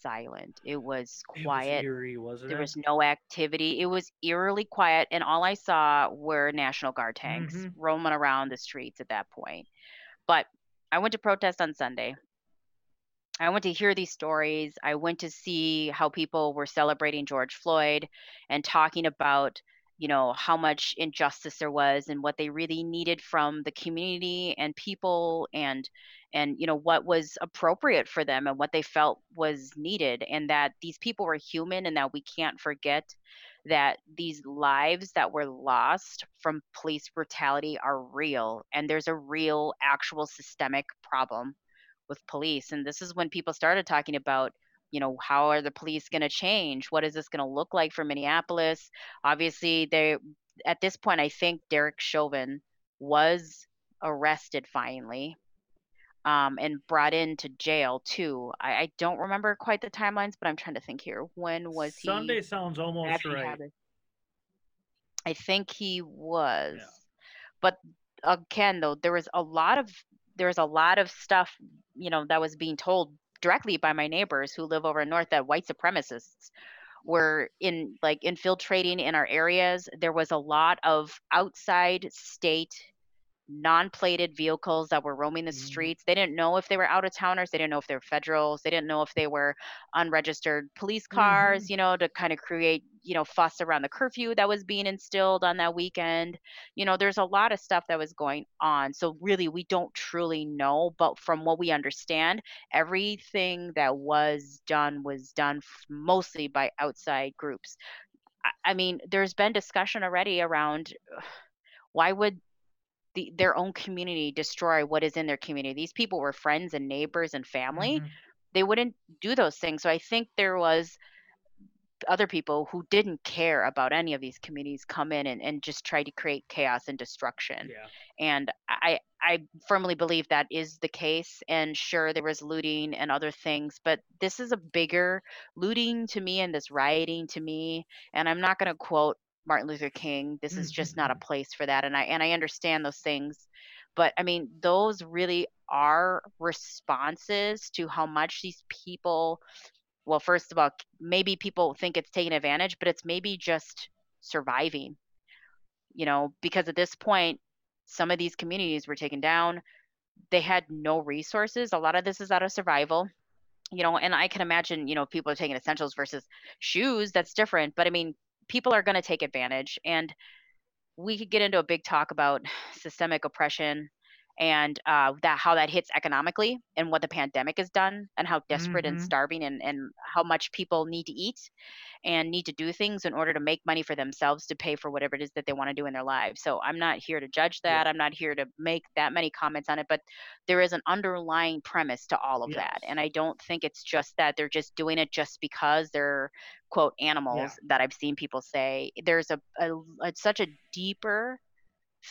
Speaker 4: silent. It was
Speaker 3: It was
Speaker 4: quiet.
Speaker 3: eerie, wasn't
Speaker 4: there
Speaker 3: it?
Speaker 4: was no activity. It was eerily quiet, and all I saw were National Guard tanks
Speaker 3: Mhm.
Speaker 4: roaming around the streets at that point. But I went to protest on Sunday. I went to hear these stories. I went to see how people were celebrating George Floyd and talking about, you know, how much injustice there was and what they really needed from the community and people and and you know what was appropriate for them and what they felt was needed and that these people were human and that we can't forget that these lives that were lost from police brutality are real and there's a real actual systemic problem with police and this is when people started talking about you know how are the police going to change what is this going to look like for minneapolis obviously they at this point i think derek chauvin was arrested finally um, and brought into jail too I, I don't remember quite the timelines but i'm trying to think here when was he
Speaker 3: Sunday sounds almost right.
Speaker 4: I think he was.
Speaker 3: Yeah.
Speaker 4: But again though, there was a lot of there was a lot of stuff, you know, that was being told directly by my neighbors who live over north that white supremacists were in like infiltrating in our areas. There was a lot of outside state non-plated vehicles that were roaming the
Speaker 3: Mhm.
Speaker 4: streets. They didn't know if they were out of towners. They didn't know if they were federals. They didn't know if they were unregistered police cars, you know, to kind of create, you know, fuss around the curfew that was being instilled on that weekend. You know, there's a lot of stuff that was going on. So really we don't truly know, but from what we understand, everything that was done was done mostly by outside groups. I mean, there's been discussion already around why would the, their own community destroy what is in their community. These people were friends and neighbors and family.
Speaker 3: Mhm.
Speaker 4: They wouldn't do those things. So I think there was other people who didn't care about any of these communities come in and, and just try to create chaos and destruction.
Speaker 3: Yeah.
Speaker 4: And I I firmly believe that is the case. And sure, there was looting and other things, but this is a bigger looting to me and this rioting to me. And I'm not going to quote Martin Luther King. This is just not a mm-hmm. place for that. And I and I understand those things, but I mean those really are responses to how much these people. Well, first of all, maybe people think it's taking advantage, but it's maybe just surviving you know, because at this point, some of these communities were taken down. They had no resources. A lot of this is out of survival, you know, and I can imagine, you know, people are taking essentials versus shoes, that's different. But I mean, people are going to take advantage. And we could get into a big talk about systemic oppression and uh, that how that hits economically and what the pandemic has done and how desperate and
Speaker 3: Mhm.
Speaker 4: starving and, and how much people need to eat and need to do things in order to make money for themselves to pay for whatever it is that they want to do in their lives. So I'm not here to judge
Speaker 3: Yeah.
Speaker 4: that. I'm not here to make that many comments on it, but there is an underlying premise to all of that. And I don't think it's just that they're just doing it just because they're quote animals that I've seen people say. There's a, a, a such a deeper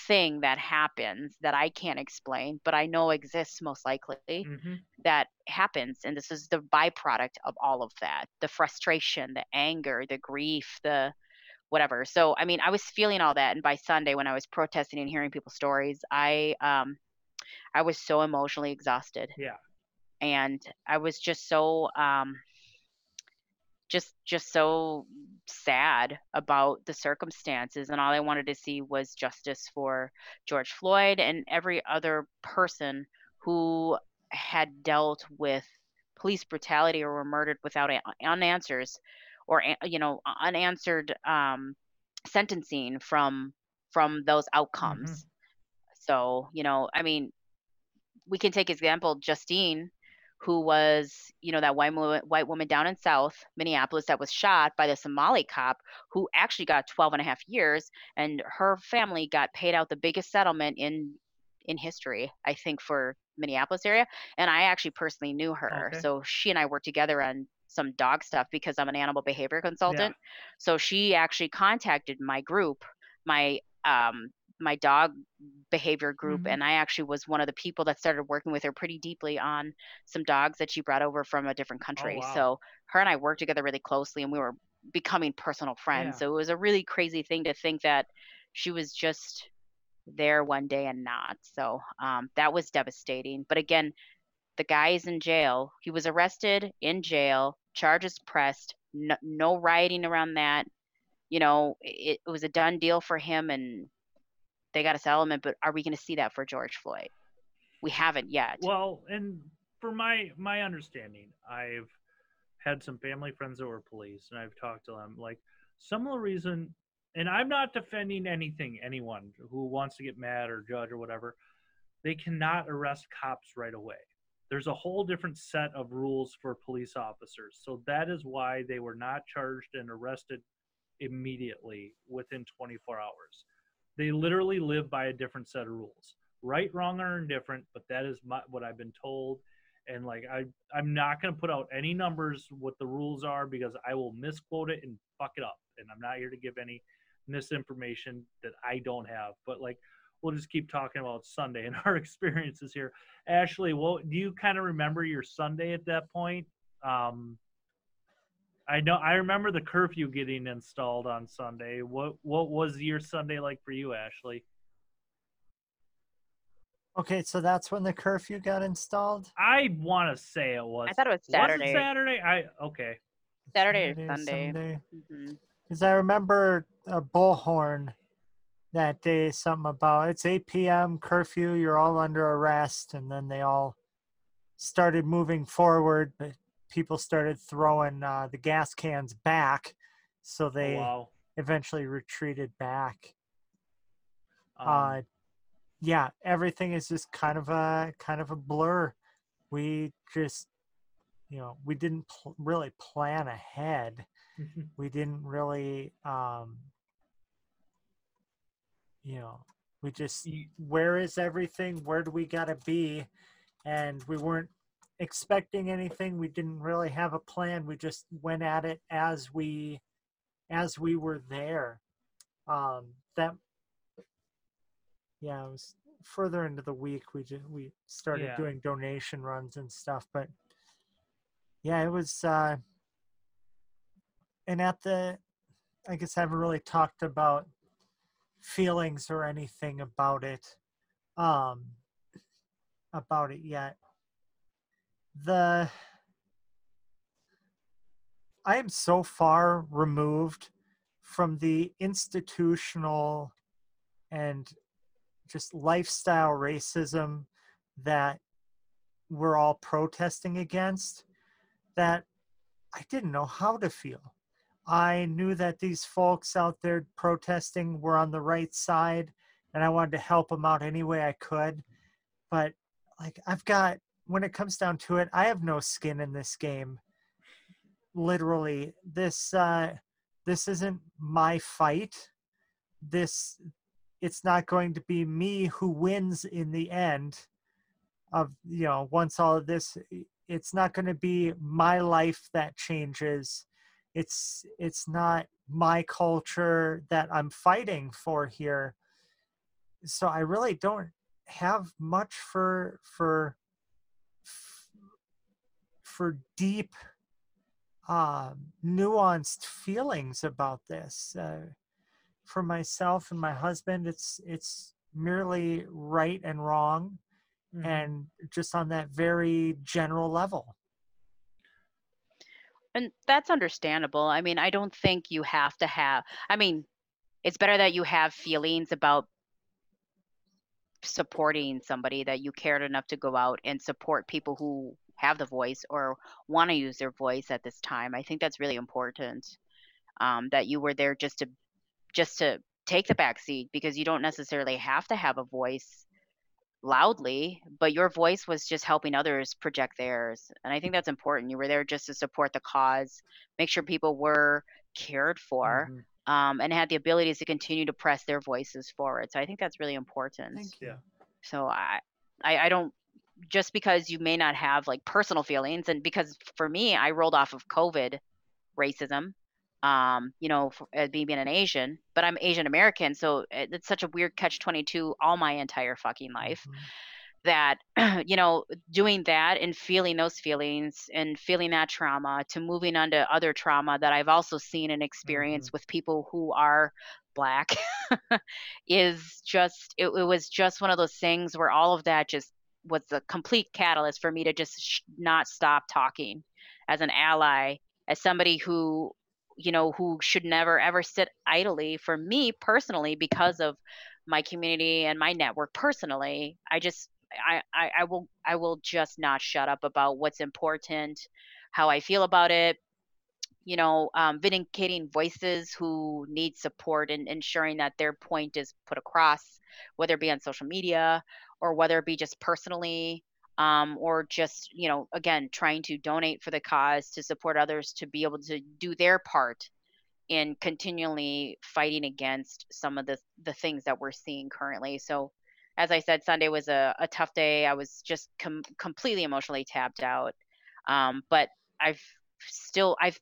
Speaker 4: thing that happens that I can't explain, but I know exists most likely
Speaker 3: hmm
Speaker 4: that happens. And this is the byproduct of all of that the frustration, the anger, the grief, the whatever. So, I mean, I was feeling all that. And by Sunday, when I was protesting and hearing people's stories, I, um, I was so emotionally exhausted
Speaker 3: Yeah.
Speaker 4: and I was just so, um, just just so sad about the circumstances and all I wanted to see was justice for George Floyd and every other person who had dealt with police brutality or were murdered without unanswers or you know unanswered um, sentencing from from those outcomes. So you know i mean we can take example justine who was you know that white woman, white woman down in south minneapolis that was shot by the somali cop who actually got 12 and a half years and her family got paid out the biggest settlement in in history i think for minneapolis area and i actually personally knew her.
Speaker 3: Okay.
Speaker 4: so she and i worked together on some dog stuff because i'm an animal behavior consultant. So she actually contacted my group my um my dog behavior group
Speaker 3: Mhm.
Speaker 4: and i actually was one of the people that started working with her pretty deeply on some dogs that she brought over from a different country
Speaker 3: wow.
Speaker 4: so her and i worked together really closely and we were becoming personal friends
Speaker 3: Yeah.
Speaker 4: so it was a really crazy thing to think that she was just there one day and not so um, that was devastating but again the guy is in jail he was arrested in jail charges pressed no, no rioting around that you know it, it was a done deal for him and they got a settlement but are we going to see that for george floyd we haven't yet
Speaker 3: Well, and for my my understanding, I've had some family friends that were police, and I've talked to them. Like some of the reason, and I'm not defending anything, anyone who wants to get mad or judge or whatever. They cannot arrest cops right away. There's a whole different set of rules for police officers. So that is why they were not charged and arrested immediately within 24 hours. They literally live by a different set of rules right, wrong, or indifferent, but that is my, what I've been told. And like I, I'm not gonna put out any numbers what the rules are because I will misquote it and fuck it up. And I'm not here to give any misinformation that I don't have. But like, we'll just keep talking about Sunday and our experiences here. Ashley, well, do you kind of remember your Sunday at that point? Um, I know I remember the curfew getting installed on Sunday. What what was your Sunday like for you, Ashley?
Speaker 2: Okay, so that's when the curfew got installed.
Speaker 3: I want to say it was.
Speaker 4: i thought it was Saturday.
Speaker 3: Was it
Speaker 4: saturday
Speaker 3: Saturday? I okay.
Speaker 4: Saturday or Sunday. hmm
Speaker 2: Because I remember a bullhorn that day, something about it's 8 p.m. curfew, you're all under arrest. And then they all started moving forward, but people started throwing uh, the gas cans back. So they
Speaker 3: oh, wow.
Speaker 2: eventually retreated back.
Speaker 3: Um,
Speaker 2: uh, yeah, everything is just kind of a kind of a blur. We just, you know, we didn't pl- really plan ahead. We didn't really, um, you know, we just where is everything? Where do we gotta be? And we weren't expecting anything. We didn't really have a plan. We just went at it as we as we were there. Um, that yeah, it was further into the week. We just we started
Speaker 3: Yeah.
Speaker 2: doing donation runs and stuff, but yeah, it was. Uh, and at the, I guess I haven't really talked about feelings or anything about it, um, about it yet. The I am so far removed from the institutional and just lifestyle racism that we're all protesting against that I didn't know how to feel. I knew that these folks out there protesting were on the right side and I wanted to help them out any way I could. But like I've got when it comes down to it, I have no skin in this game. Literally, this uh this isn't my fight. This it's not going to be me who wins in the end of you know once all of this it's not going to be my life that changes it's it's not my culture that i'm fighting for here so I really don't have much for for for deep uh, nuanced feelings about this. Uh, for myself and my husband, it's it's merely right and wrong, mm-hmm. and just on that very general level.
Speaker 4: And that's understandable. I mean, I don't think you have to have. I mean, it's better that you have feelings about supporting somebody that you cared enough to go out and support people who have the voice or want to use their voice at this time. I think that's really important. Um, that you were there just to just to take the back seat because you don't necessarily have to have a voice loudly, but your voice was just helping others project theirs. And I think that's important. You were there just to support the cause, make sure people were cared for, mm-hmm. Um, and had the abilities to continue to press their voices forward. So I think that's really important.
Speaker 2: Thank you.
Speaker 4: So I, I, I don't just because you may not have like personal feelings and because for me i rolled off of covid racism um you know for, as being an asian but i'm asian american so it's such a weird catch 22 all my entire fucking life mm-hmm. That you know doing that and feeling those feelings and feeling that trauma to moving on to other trauma that i've also seen and experienced mm-hmm. with people who are black is just it, it was just one of those things where all of that just was the complete catalyst for me to just sh- not stop talking as an ally as somebody who you know who should never ever sit idly for me personally because of my community and my network personally i just I, I, will I will just not shut up about what's important, how I feel about it, you know, um, vindicating voices who need support and ensuring that their point is put across, whether it be on social media or whether it be just personally um, or just you know again trying to donate for the cause to support others to be able to do their part in continually fighting against some of the the things that we're seeing currently. So as i said sunday was a, a tough day i was just com- completely emotionally tapped out um, but i've still i've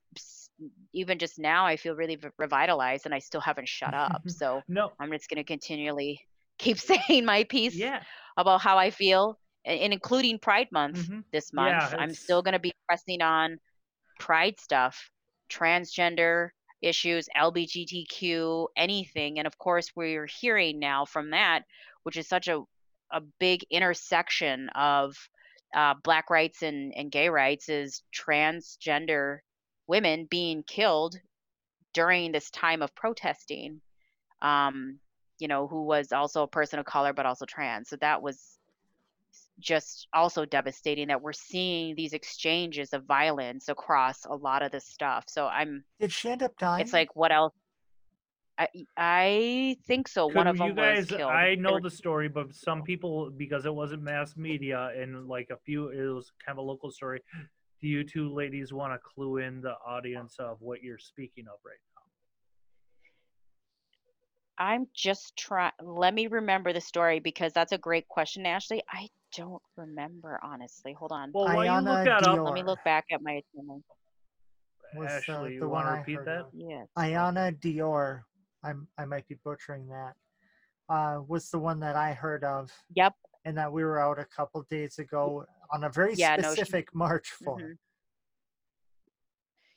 Speaker 4: even just now i feel really revitalized and i still haven't shut up so
Speaker 3: no
Speaker 4: i'm just going to continually keep saying my piece
Speaker 3: yeah
Speaker 4: about how I feel, and including Pride Month mm-hmm. this month. Yeah, I'm still going to be pressing on Pride stuff, transgender issues, LGBTQ, anything. And of course, we're hearing now from that, which is such a, a big intersection of uh, Black rights and, and gay rights, is transgender women being killed during this time of protesting. Um, you know, who was also a person of color but also trans. So that was just also devastating that we're seeing these exchanges of violence across a lot of this stuff. So I'm
Speaker 2: Did she end up dying?
Speaker 4: It's like what else? I I think so.
Speaker 3: Could
Speaker 4: One of
Speaker 3: you
Speaker 4: them
Speaker 3: guys,
Speaker 4: was killed.
Speaker 3: I know the story, but some oh. people because it wasn't mass media and like a few it was kind of a local story. Do you two ladies want to clue in the audience of what you're speaking of right now?
Speaker 4: I'm just trying. Let me remember the story because that's a great question, Ashley. I don't remember honestly. Hold on.
Speaker 3: Well, while you look that up,
Speaker 4: let me look back at my
Speaker 2: Was,
Speaker 3: Ashley,
Speaker 2: the
Speaker 3: you
Speaker 2: one
Speaker 3: want to
Speaker 2: I
Speaker 3: repeat
Speaker 2: heard
Speaker 3: that?
Speaker 2: of.
Speaker 4: Yes.
Speaker 2: Iyanna Dior. I'm I might be butchering that. Uh, was the one that I heard of,
Speaker 4: Yep.
Speaker 2: and that we were out a couple days ago on a very
Speaker 4: Yeah, no, she-
Speaker 2: specific march for.
Speaker 4: Mhm.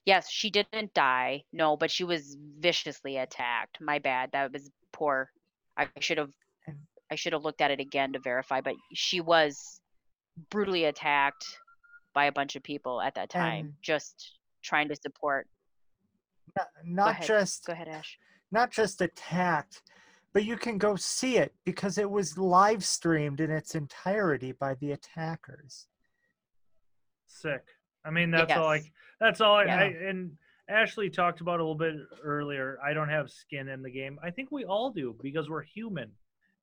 Speaker 4: Yes, she didn't die. No, but she was viciously attacked. My bad. That was poor. I should have I should have looked at it again to verify, but she was brutally attacked by a bunch of people at that time
Speaker 2: And-
Speaker 4: just trying to support.
Speaker 2: Not, not
Speaker 4: ahead.
Speaker 2: just
Speaker 4: Go ahead, Ash.
Speaker 2: Not just attacked, but you can go see it because it was live streamed in its entirety by the attackers.
Speaker 3: Sick. I mean, that's all.
Speaker 4: Yes.
Speaker 3: Like that's all. I,
Speaker 4: Yeah.
Speaker 3: I and Ashley talked about a little bit earlier. I don't have skin in the game. I think we all do because we're human.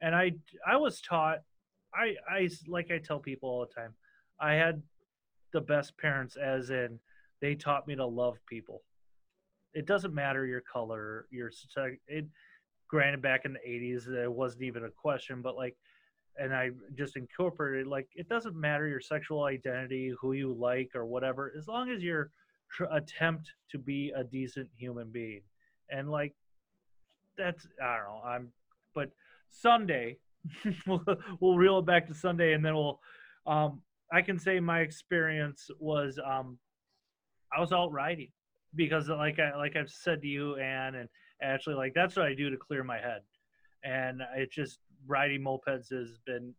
Speaker 3: And I I was taught. I I like I tell people all the time. I had the best parents, as in they taught me to love people. It doesn't matter your color, your it. Granted, back in the '80s, it wasn't even a question, but like and I just incorporated like it doesn't matter your sexual identity, who you like or whatever, as long as you're tr- attempt to be a decent human being, and like that's I don't know. I'm but Sunday, we'll, we'll reel it back to Sunday, and then we'll. Um, I can say my experience was um, I was out riding because, like I like I've said to you, Anne and actually like that's what I do to clear my head, and it just riding mopeds has been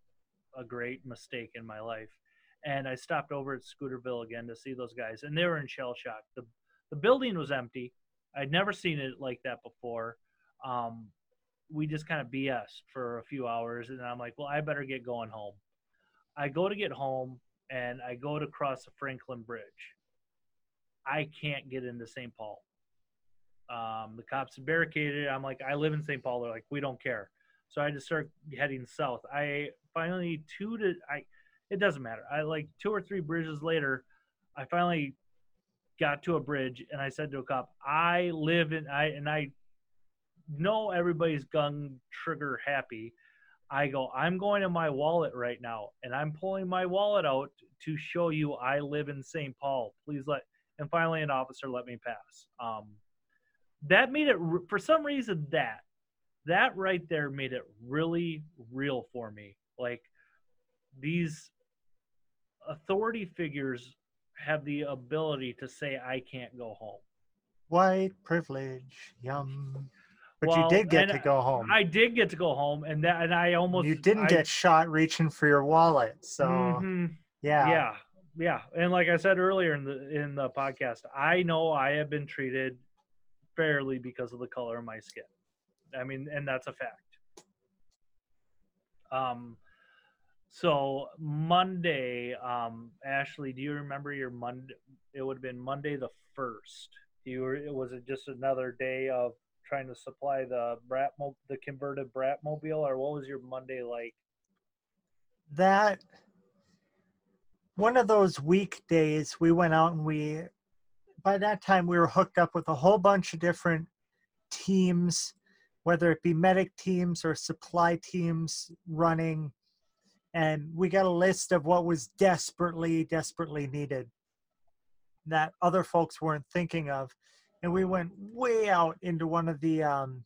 Speaker 3: a great mistake in my life. And I stopped over at Scooterville again to see those guys, and they were in shell shock. the The building was empty. I'd never seen it like that before. Um, we just kind of BS for a few hours, and I'm like, well, I better get going home. I go to get home, and I go to cross the Franklin Bridge. I can't get into St. Paul. Um, the cops barricaded. I'm like, I live in St. Paul. They're like, we don't care. So I just start heading south. I finally two to I. It doesn't matter. I like two or three bridges later. I finally got to a bridge, and I said to a cop, "I live in I and I know everybody's gun trigger happy. I go, I'm going to my wallet right now, and I'm pulling my wallet out to show you I live in St. Paul. Please let. And finally, an officer let me pass. Um, that made it for some reason that that right there made it really real for me. Like these authority figures have the ability to say I can't go home.
Speaker 2: White privilege, yum. But well, you did get to go home.
Speaker 3: I did get to go home, and that, and I almost
Speaker 2: you didn't
Speaker 3: I,
Speaker 2: get shot reaching for your wallet. So
Speaker 3: mm-hmm,
Speaker 2: yeah,
Speaker 3: yeah, yeah. And like I said earlier in the in the podcast, I know I have been treated fairly because of the color of my skin. I mean, and that's a fact. Um, so Monday, um, Ashley, do you remember your Monday? It would have been Monday the first. You were. It was just another day of trying to supply the brat the converted brat mobile, or what was your Monday like?
Speaker 2: That one of those weekdays we went out and we by that time we were hooked up with a whole bunch of different teams whether it be medic teams or supply teams running. And we got a list of what was desperately desperately needed that other folks weren't thinking of. And we went way out into one of the um,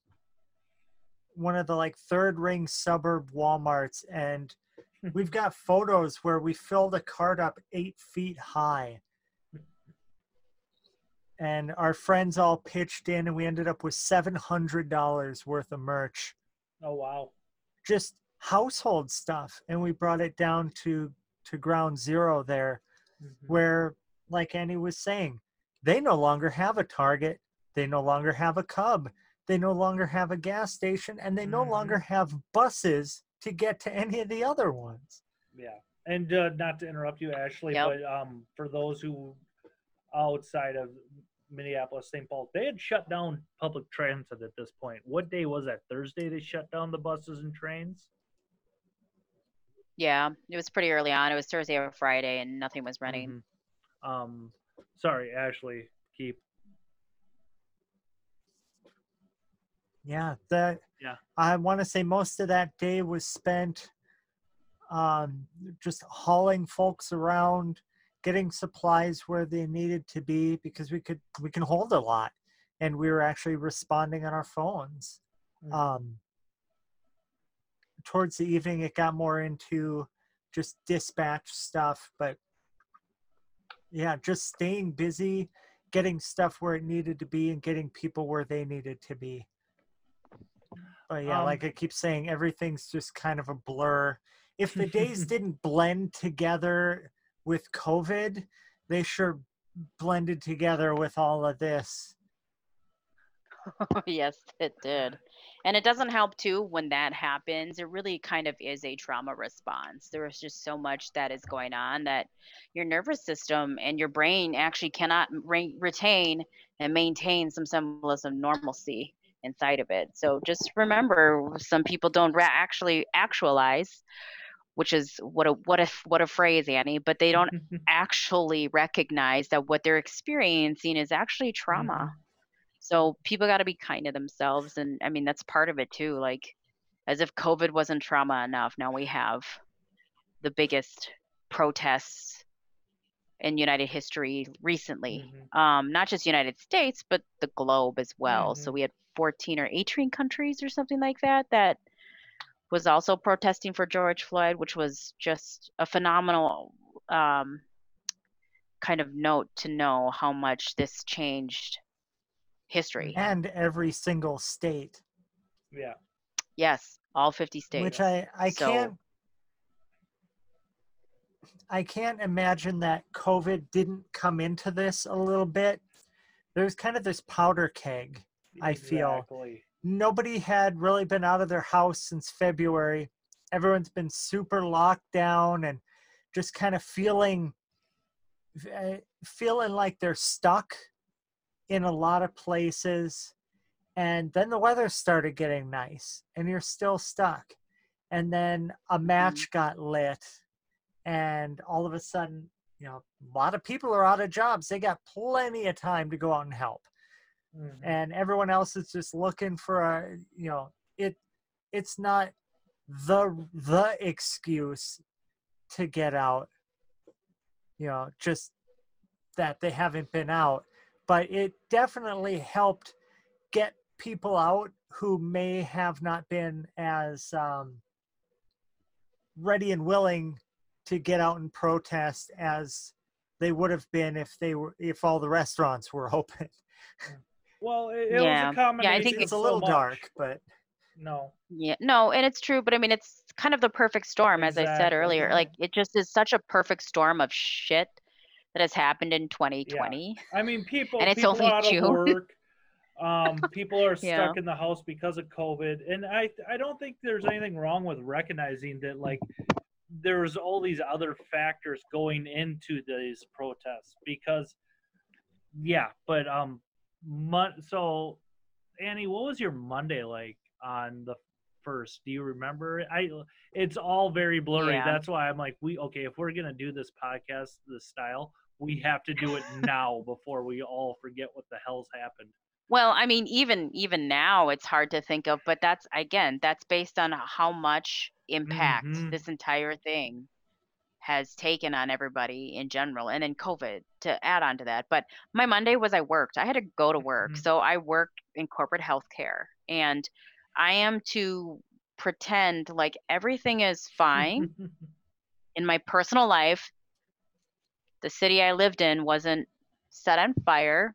Speaker 2: one of the like third ring suburb walmarts and we've got photos where we filled a cart up eight feet high. And our friends all pitched in and we ended up with $700 worth of merch.
Speaker 3: Oh wow.
Speaker 2: Just household stuff. And we brought it down to to ground zero there mm-hmm. where like annie was saying they no longer have a target. They no longer have a cub. They no longer have a gas station and they no mm-hmm. longer have buses to get to any of the other ones
Speaker 3: yeah and uh, not to interrupt you ashley yep. but um, for those who outside of Minneapolis, St. Paul, they had shut down public transit at this point. What day was that? Thursday they shut down the buses and trains?
Speaker 4: Yeah, it was pretty early on. It was Thursday or Friday, and nothing was running.
Speaker 3: Mm-hmm. Um, sorry, Ashley. Keep.
Speaker 2: Yeah, that.
Speaker 3: Yeah.
Speaker 2: I want to say most of that day was spent um, just hauling folks around, getting supplies where they needed to be because we could we can hold a lot, and we were actually responding on our phones. Mm-hmm. Um, towards the evening it got more into just dispatch stuff but yeah just staying busy getting stuff where it needed to be and getting people where they needed to be but yeah um, like i keep saying everything's just kind of a blur if the days didn't blend together with covid they sure blended together with all of this
Speaker 4: yes it did and it doesn't help too when that happens. It really kind of is a trauma response. There is just so much that is going on that your nervous system and your brain actually cannot re- retain and maintain some semblance of normalcy inside of it. So just remember, some people don't ra- actually actualize which is what a what a what a phrase annie but they don't actually recognize that what they're experiencing is actually trauma mm-hmm. So people got to be kind to themselves. And I mean, that's part of it too. Like, as if COVID wasn't trauma enough, now we have the biggest protests in United history recently. Mm-hmm. Um, not just United States, but the globe as well. Mm-hmm. So we had 14 or 18 countries or something like that that was also protesting for George Floyd, which was just a phenomenal um, kind of note to know how much this changed history.
Speaker 2: and every single state,
Speaker 3: Yeah.
Speaker 4: Yes, all 50 states.
Speaker 2: which I I
Speaker 4: So-
Speaker 2: can't I can't imagine that COVID didn't come into this a little bit. There's kind of this powder keg. I feel-
Speaker 3: Exactly.
Speaker 2: Nobody had really been out of their house since February. Everyone's been super locked down and just kind of feeling uh, feeling like they're stuck in a lot of places. And then the weather started getting nice and you're still stuck. And then a match got lit and all of a sudden, you know, a lot of people are out of jobs. They got plenty of time to go out and help
Speaker 3: Mhm.
Speaker 2: and everyone else is just looking for a you know it it's not the the excuse to get out you know just that they haven't been out but it definitely helped get people out who may have not been as um, ready and willing to get out and protest as they would have been if they were if all the restaurants were open
Speaker 3: Well, it, it
Speaker 4: Yeah.
Speaker 3: was a combination.
Speaker 4: Yeah, I think
Speaker 3: of
Speaker 2: it's a
Speaker 3: so
Speaker 2: little
Speaker 3: much.
Speaker 2: dark but
Speaker 3: No.
Speaker 4: Yeah, no, and it's true, but I mean, it's kind of the perfect storm, as I said earlier. Like, it just is such a perfect storm of shit that has happened in 2020. Yeah.
Speaker 3: I mean, people.
Speaker 4: And it's
Speaker 3: people
Speaker 4: only
Speaker 3: out
Speaker 4: June.
Speaker 3: of work. Um, people are
Speaker 4: Yeah.
Speaker 3: stuck in the house because of COVID, and I I don't think there's anything wrong with recognizing that like there's all these other factors going into these protests because yeah, but um, mon- so Annie, what was your Monday like on the first? Do you remember? I it's all very blurry.
Speaker 4: Yeah.
Speaker 3: That's why I'm like, we okay. If we're gonna do this podcast this style, we have to do it now before we all forget what the hell's happened.
Speaker 4: Well, I mean, even even now, it's hard to think of, but that's again, that's based on how much impact
Speaker 3: Mhm.
Speaker 4: this entire thing has taken on everybody in general, and then COVID to add on to that. But my Monday was I worked. I had to go to work,
Speaker 3: Mhm.
Speaker 4: so I work in corporate healthcare, and I am to pretend like everything is fine in my personal life, the city I lived in wasn't set on fire.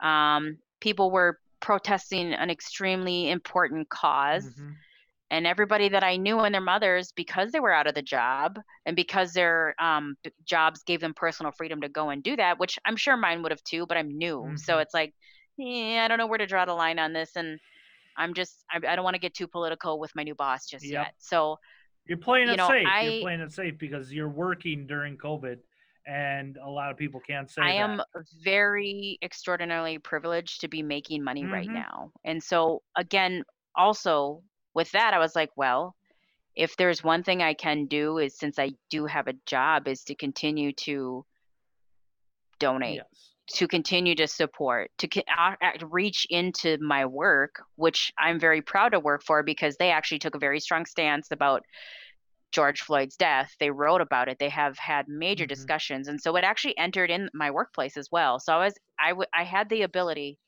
Speaker 4: Um, people were protesting an extremely important because
Speaker 3: Mhm.
Speaker 4: and everybody that I knew and their mothers, because they were out of the job and because their um, jobs gave them personal freedom to go and do that, which I'm sure mine would have too, but I'm new. So
Speaker 3: Mhm.
Speaker 4: it's like, yeah, I don't know where to draw the line on this. And I'm just, I, I don't want to get too political with my new boss just
Speaker 3: Yep.
Speaker 4: yet. So
Speaker 3: You're playing
Speaker 4: You
Speaker 3: it
Speaker 4: know,
Speaker 3: safe.
Speaker 4: I-
Speaker 3: You're playing it safe because you're working during COVID, and a lot of people can't say
Speaker 4: I
Speaker 3: that.
Speaker 4: am very extraordinarily privileged to be making money right
Speaker 3: Mhm.
Speaker 4: now. And so, again, also with that, I was like, well, if there's one thing I can do is since I do have a job, is to continue to donate,
Speaker 3: Yes.
Speaker 4: to continue to support, to act- reach into my work, which I'm very proud to work for because they actually took a very strong stance about George Floyd's death. They wrote about it. They have had major
Speaker 3: Mhm.
Speaker 4: discussions, and so it actually entered in my workplace as well. So I was I w- I had the ability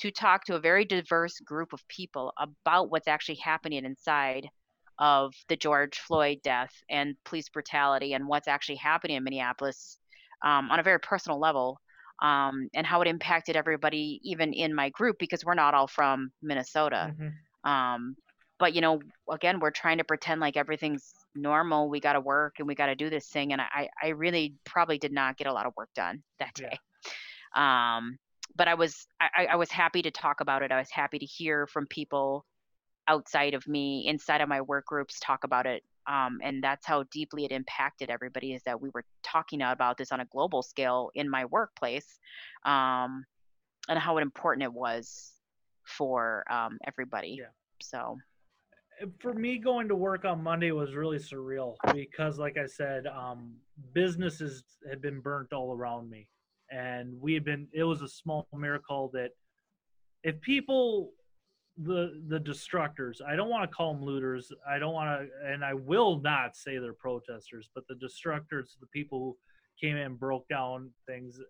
Speaker 4: to talk to a very diverse group of people about what's actually happening inside of the George Floyd death and police brutality and what's actually happening in Minneapolis um, on a very personal level um, and how it impacted everybody, even in my group, because we're not all from Minnesota.
Speaker 3: Mhm.
Speaker 4: Um, but you know, again, we're trying to pretend like everything's normal. We got to work and we got to do this thing. And I, I really probably did not get a lot of work done that
Speaker 3: Yeah.
Speaker 4: day. Um, but I was, I, I was happy to talk about it. I was happy to hear from people outside of me, inside of my work groups, talk about it. Um, and that's how deeply it impacted everybody is that we were talking about this on a global scale in my workplace, um, and how important it was for um, everybody.
Speaker 3: Yeah.
Speaker 4: So
Speaker 3: for me going to work on monday was really surreal because like i said um, businesses had been burnt all around me. And we had been it was a small miracle that if people the the destructors i don't want to call them looters i don't want to and i will not say they're protesters but the destructors the people who came in and broke down things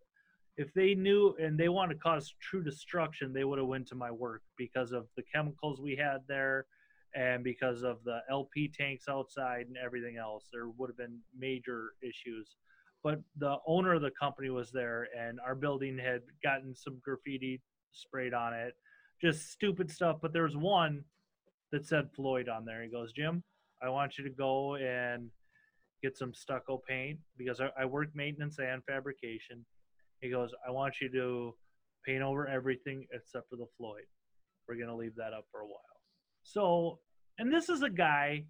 Speaker 3: if they knew and they want to cause true destruction they would have went to my work because of the chemicals we had there and because of the LP tanks outside and everything else, there would have been major issues. But the owner of the company was there, and our building had gotten some graffiti sprayed on it, just stupid stuff. But there was one that said Floyd on there. He goes, Jim, I want you to go and get some stucco paint because I, I work maintenance and fabrication. He goes, I want you to paint over everything except for the Floyd. We're going to leave that up for a while. So, and this is a guy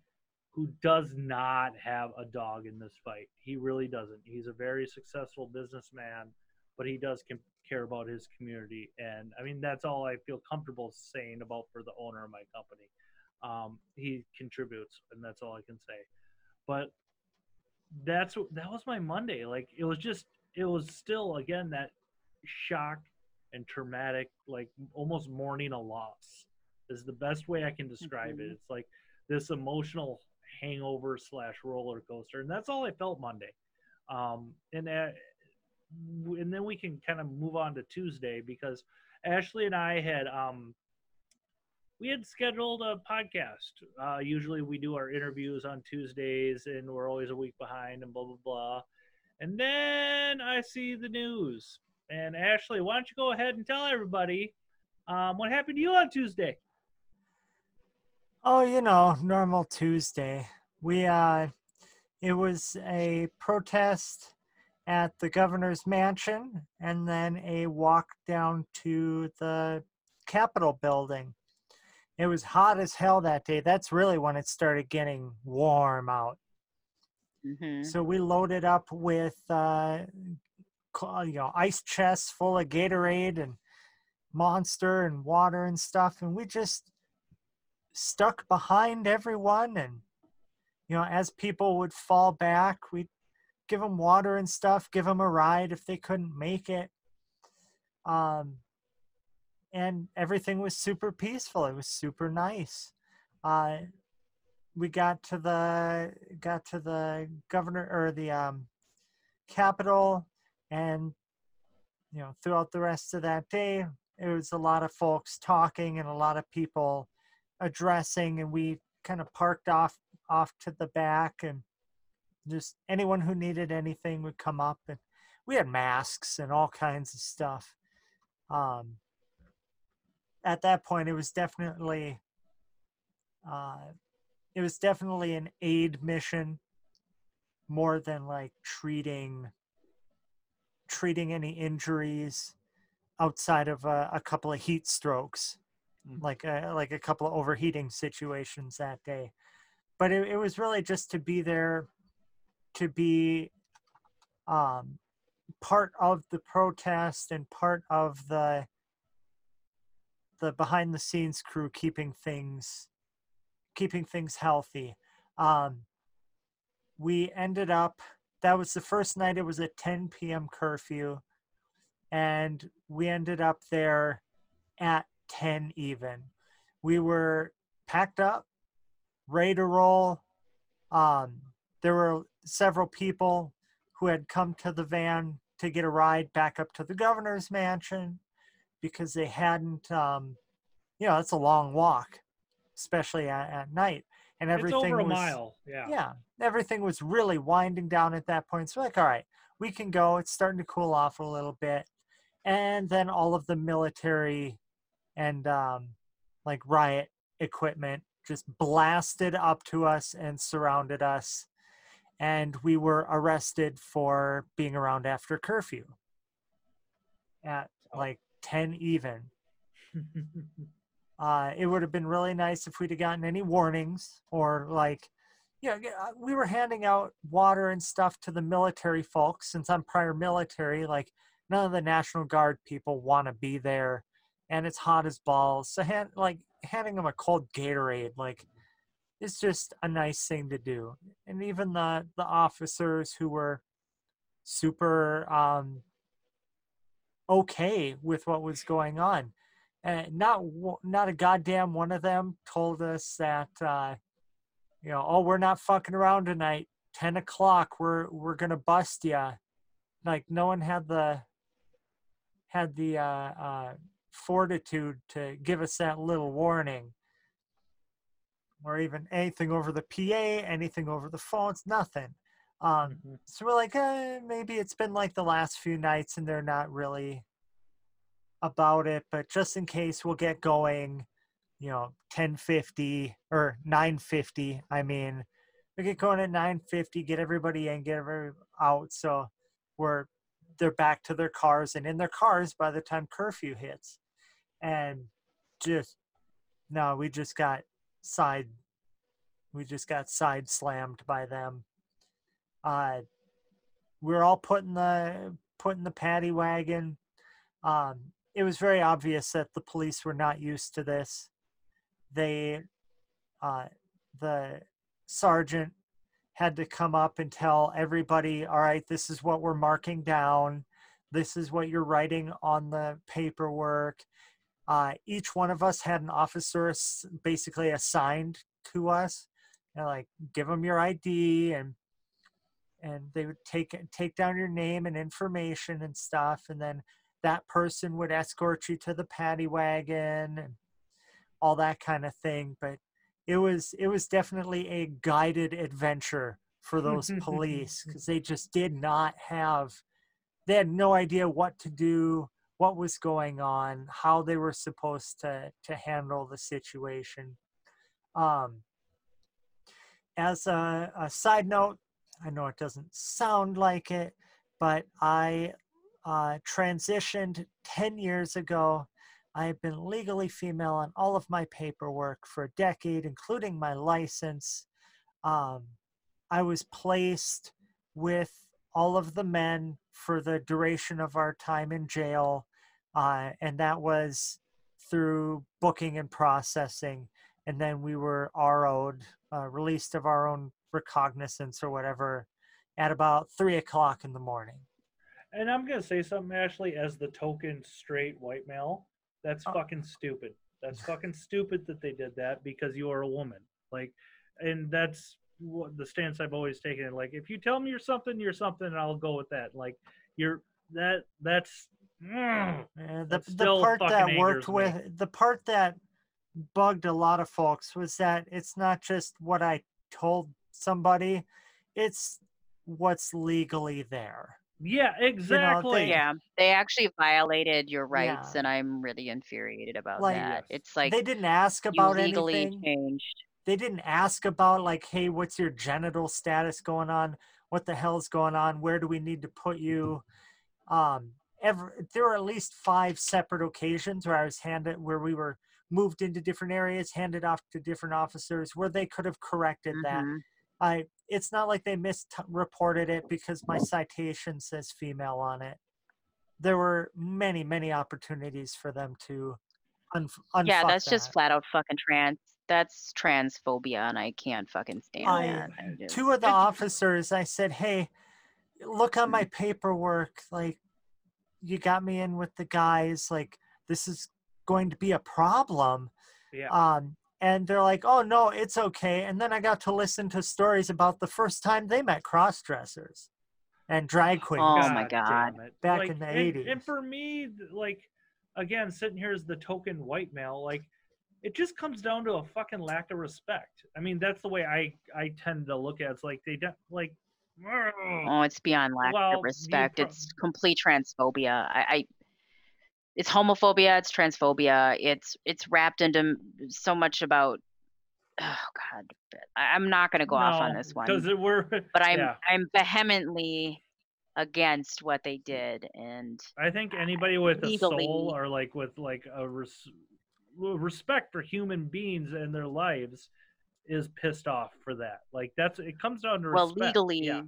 Speaker 3: who does not have a dog in this fight. He really doesn't. He's a very successful businessman, but he does care about his community. And I mean, that's all I feel comfortable saying about for the owner of my company. Um, he contributes, and that's all I can say. But that's that was my Monday. Like it was just, it was still again that shock and traumatic, like almost mourning a loss is the best way I can describe mm-hmm. it. It's like this emotional hangover slash roller coaster, and that's all I felt Monday. Um, and uh, and then we can kind of move on to Tuesday because Ashley and I had um, we had scheduled a podcast. Uh, usually we do our interviews on Tuesdays, and we're always a week behind, and blah blah blah. And then I see the news. And Ashley, why don't you go ahead and tell everybody um, what happened to you on Tuesday?
Speaker 2: Oh, you know, normal Tuesday. We uh it was a protest at the governor's mansion and then a walk down to the Capitol building. It was hot as hell that day. That's really when it started getting warm out. Mm-hmm. So we loaded up with uh, you know ice chests full of Gatorade and Monster and water and stuff, and we just stuck behind everyone and you know as people would fall back we'd give them water and stuff give them a ride if they couldn't make it. Um and everything was super peaceful. It was super nice. Uh we got to the got to the governor or the um Capitol and you know throughout the rest of that day it was a lot of folks talking and a lot of people addressing and we kind of parked off off to the back and just anyone who needed anything would come up and we had masks and all kinds of stuff. Um, at that point it was definitely uh, it was definitely an aid mission more than like treating treating any injuries outside of a, a couple of heat strokes Mm. like a, like a couple of overheating situations that day. But it, it was really just to be there, to be um, part of the protest and part of the the behind the scenes crew keeping things keeping things healthy. Um, we ended up that was the first night it was a 10 p.m curfew and we ended up there at 10 even. We were packed up, ready to roll. Um, there were several people who had come to the van to get a ride back up to the governor's mansion because they hadn't, um, you know, it's a long walk, especially at, at night. And everything
Speaker 3: it's over
Speaker 2: a was,
Speaker 3: mile. Yeah.
Speaker 2: Yeah. Everything was really winding down at that point. So, like, all right, we can go. It's starting to cool off a little bit. And then all of the military and um, like riot equipment just blasted up to us and surrounded us and we were arrested for being around after curfew. At oh. like 10 even. Uh, it would have been really nice if we'd have gotten any warnings or like you know uh, we were handing out water and stuff to the military folks since i'm prior military like none of the national guard people want to be there and it's hot as balls. So like handing them a cold Gatorade, like it's just a nice thing to do. And even the the officers who were super um, okay with what was going on, and not not a goddamn one of them told us that uh, you know, oh, we're not fucking around tonight. Ten o'clock, we're we're gonna bust you. Like no one had the had the uh, uh, fortitude to give us that little warning. or even anything over the PA, anything over the phones, nothing. Um,
Speaker 3: Mhm.
Speaker 2: so we're like, eh, maybe it's been like the last few nights and they're not really about it, but just in case we'll get going, you know, 1050 or 950. I mean, we get going at 950, get everybody in, get everybody out. So we're, they're back to their cars and in their cars by the time curfew hits. And just, no, we just got side, we just got side slammed by them. Uh, we we're all putting the, putting the paddy wagon. Um, it was very obvious that the police were not used to this. They, uh, the sergeant had to come up and tell everybody, all right, this is what we're marking down. This is what you're writing on the paperwork. Uh, each one of us had an officer basically assigned to us. And like, give them your ID and and they would take take down your name and information and stuff, and then that person would escort you to the paddy wagon and all that kind of thing but it was it was definitely a guided adventure for those police because they just did not have they had no idea what to do what was going on how they were supposed to to handle the situation um as a, a side note i know it doesn't sound like it but i uh, transitioned 10 years ago. I have been legally female on all of my paperwork for a decade, including my license. Um, I was placed with all of the men for the duration of our time in jail, uh, and that was through booking and processing. And then we were RO'd, uh, released of our own recognizance or whatever, at about three o'clock in the morning.
Speaker 3: And I'm gonna say something, Ashley, as the token straight white male. That's
Speaker 2: Oh.
Speaker 3: fucking stupid. That's fucking stupid that they did that because you are a woman. Like, and that's what the stance I've always taken. Like, if you tell me you're something, you're something, and I'll go with that. Like, you're that. That's. mm.
Speaker 2: The the part that worked
Speaker 3: me.
Speaker 2: with the part that bugged a lot of folks was that it's not just what I told somebody, it's what's legally there.
Speaker 3: Yeah, exactly.
Speaker 2: they-
Speaker 4: Yeah, they actually violated your rights,
Speaker 2: Yeah.
Speaker 4: and I'm really infuriated about
Speaker 2: Like-
Speaker 4: that. It's like
Speaker 2: they didn't ask
Speaker 4: you
Speaker 2: about
Speaker 4: legally
Speaker 2: anything.
Speaker 4: changed.
Speaker 2: They didn't ask about like, hey, what's your genital status going on? What the hell's going on? Where do we need to put you? Um, ever there were at least five separate occasions where I was handed where we were moved into different areas, handed off to different officers where they could have corrected that.
Speaker 4: Mhm.
Speaker 2: I it's not like they misreported it because my citation says female on it. There were many, many opportunities for them to un-
Speaker 4: Yeah,
Speaker 2: unfuck
Speaker 4: that's just flat out fucking trans. That's transphobia, and I can't fucking stand
Speaker 2: I-
Speaker 4: that. I just-
Speaker 2: two of the officers i said hey look on my paperwork like you got me in with the guys like this is going to be a problem
Speaker 3: Yeah.
Speaker 2: um and they're like oh no it's okay and then i got to listen to stories about the first time they met cross dressers and drag queens
Speaker 4: Oh my God.
Speaker 2: Back
Speaker 3: Like,
Speaker 2: in the
Speaker 3: and-
Speaker 2: 80s.
Speaker 3: And for me, like, again, sitting here as the token white male, like, it just comes down to a fucking lack of respect. I mean, that's the way I I tend to look at it. It's like they don't like.
Speaker 4: Oh, it's beyond lack
Speaker 3: Well,
Speaker 4: of respect.
Speaker 3: prob-
Speaker 4: It's complete transphobia. I, I it's homophobia, it's transphobia. It's it's wrapped into so much about oh god. I'm not going to go off on this one.
Speaker 3: because we're.
Speaker 4: But I'm
Speaker 3: yeah,
Speaker 4: I'm vehemently against what they did and
Speaker 3: I think anybody with a soul or like with like a res- respect for human beings and their lives is pissed off for that. Like that's it comes down to
Speaker 4: well
Speaker 3: respect.
Speaker 4: legally
Speaker 3: Yeah.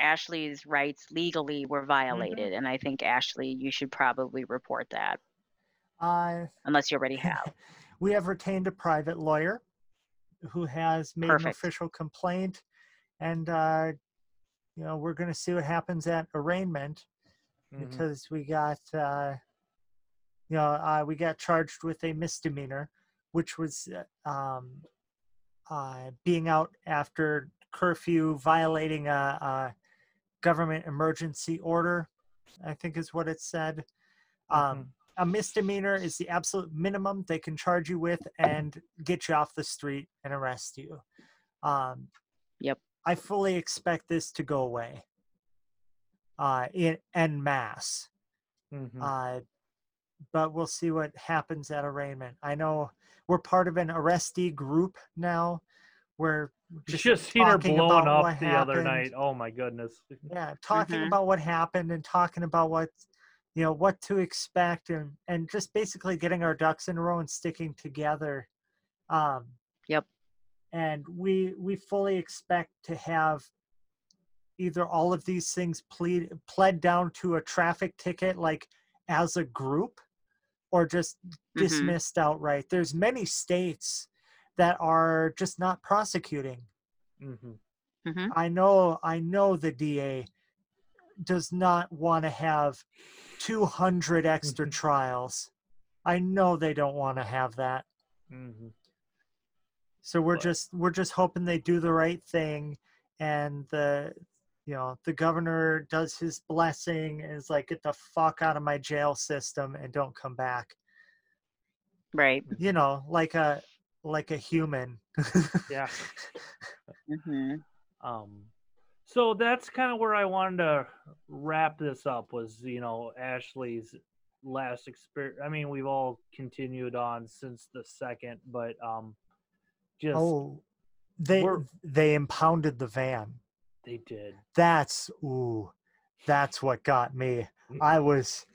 Speaker 4: Ashley's rights legally
Speaker 3: Mm-hmm.
Speaker 4: were violated and I think Ashley you should probably report that
Speaker 2: uh,
Speaker 4: unless you already have.
Speaker 2: we have retained a private lawyer who has made an official complaint and uh, you know we're going to see what happens at arraignment
Speaker 3: Mhm.
Speaker 2: because we got uh, you know uh, we got charged with a misdemeanor which was uh, um, uh, being out after curfew violating a, a government emergency order i think is what it said um, a misdemeanor is the absolute minimum they can charge you with and get you off the street and arrest you. Um,
Speaker 4: Yep.
Speaker 2: I fully expect this to go away. Uh, in en masse.
Speaker 3: Mhm.
Speaker 2: Uh, but we'll see what happens at arraignment. I know we're part of an arrestee group now. We're
Speaker 3: just,
Speaker 2: just,
Speaker 3: seen her
Speaker 2: talking
Speaker 3: blowing up
Speaker 2: what
Speaker 3: the other night. Oh my goodness.
Speaker 2: Yeah, talking
Speaker 4: Mhm.
Speaker 2: about what happened and talking about what you know what to expect and and just basically getting our ducks in a row and sticking together. Um,
Speaker 4: Yep.
Speaker 2: And we we fully expect to have either all of these things plead pled down to a traffic ticket like as a group or just
Speaker 4: Mhm.
Speaker 2: dismissed outright. There's many states that are just not prosecuting.
Speaker 3: hmm
Speaker 4: hmm
Speaker 2: I know I know the DA does not want to have 200 extra
Speaker 3: Mhm.
Speaker 2: trials. I know they don't want to have that.
Speaker 3: hmm
Speaker 2: So we're
Speaker 3: But-
Speaker 2: just we're just hoping they do the right thing and the you know the governor does his blessing and is like get the fuck out of my jail system and don't come back.
Speaker 4: Right.
Speaker 2: You know, like a like a human.
Speaker 3: Yeah.
Speaker 4: hmm
Speaker 3: Um, so that's kind of where I wanted to wrap this up. Was you know Ashley's last experience. I mean, we've all continued on since the second, but um, just
Speaker 2: oh, they they impounded the van.
Speaker 3: they did.
Speaker 2: that's ooh that's what got me i was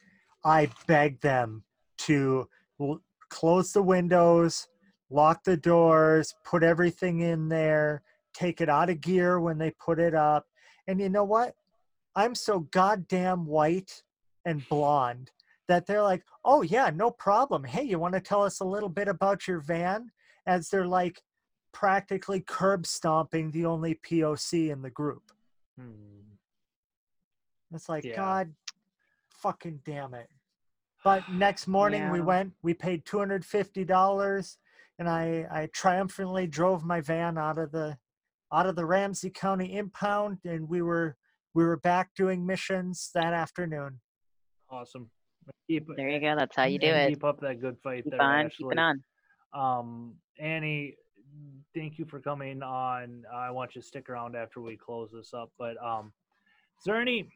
Speaker 2: i begged them to close the windows lock the doors put everything in there take it out of gear when they put it up. And you know what? I'm so goddamn white and blonde that they're like oh yeah no problem. Hey you want to tell us a little bit about your van? As they're like practically curb stomping the only poc in the group.
Speaker 3: Hmm.
Speaker 2: it's like,
Speaker 3: Yeah.
Speaker 2: God fucking damn it. But next morning we went, we paid $250 and I, I triumphantly drove my van out of the out of the Ramsey County impound and we were we were back doing missions that afternoon.
Speaker 3: Awesome. Keep,
Speaker 4: There you go. That's how you do
Speaker 3: and
Speaker 4: it.
Speaker 3: Keep up that good fight
Speaker 4: Keep
Speaker 3: there,
Speaker 4: on,
Speaker 3: Ashley.
Speaker 4: keep it on.
Speaker 3: Um, Annie, thank you for coming on. I want you to stick around after we close this up. But um, is there any?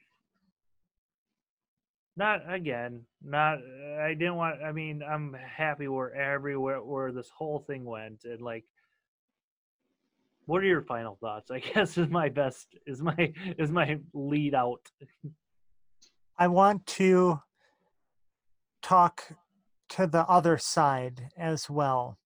Speaker 3: Not again. Not. Uh, I didn't want. I mean, I'm happy where everywhere where this whole thing went, and like, what are your final thoughts? I guess is my best. Is my is my lead out.
Speaker 2: I want to talk to the other side as well.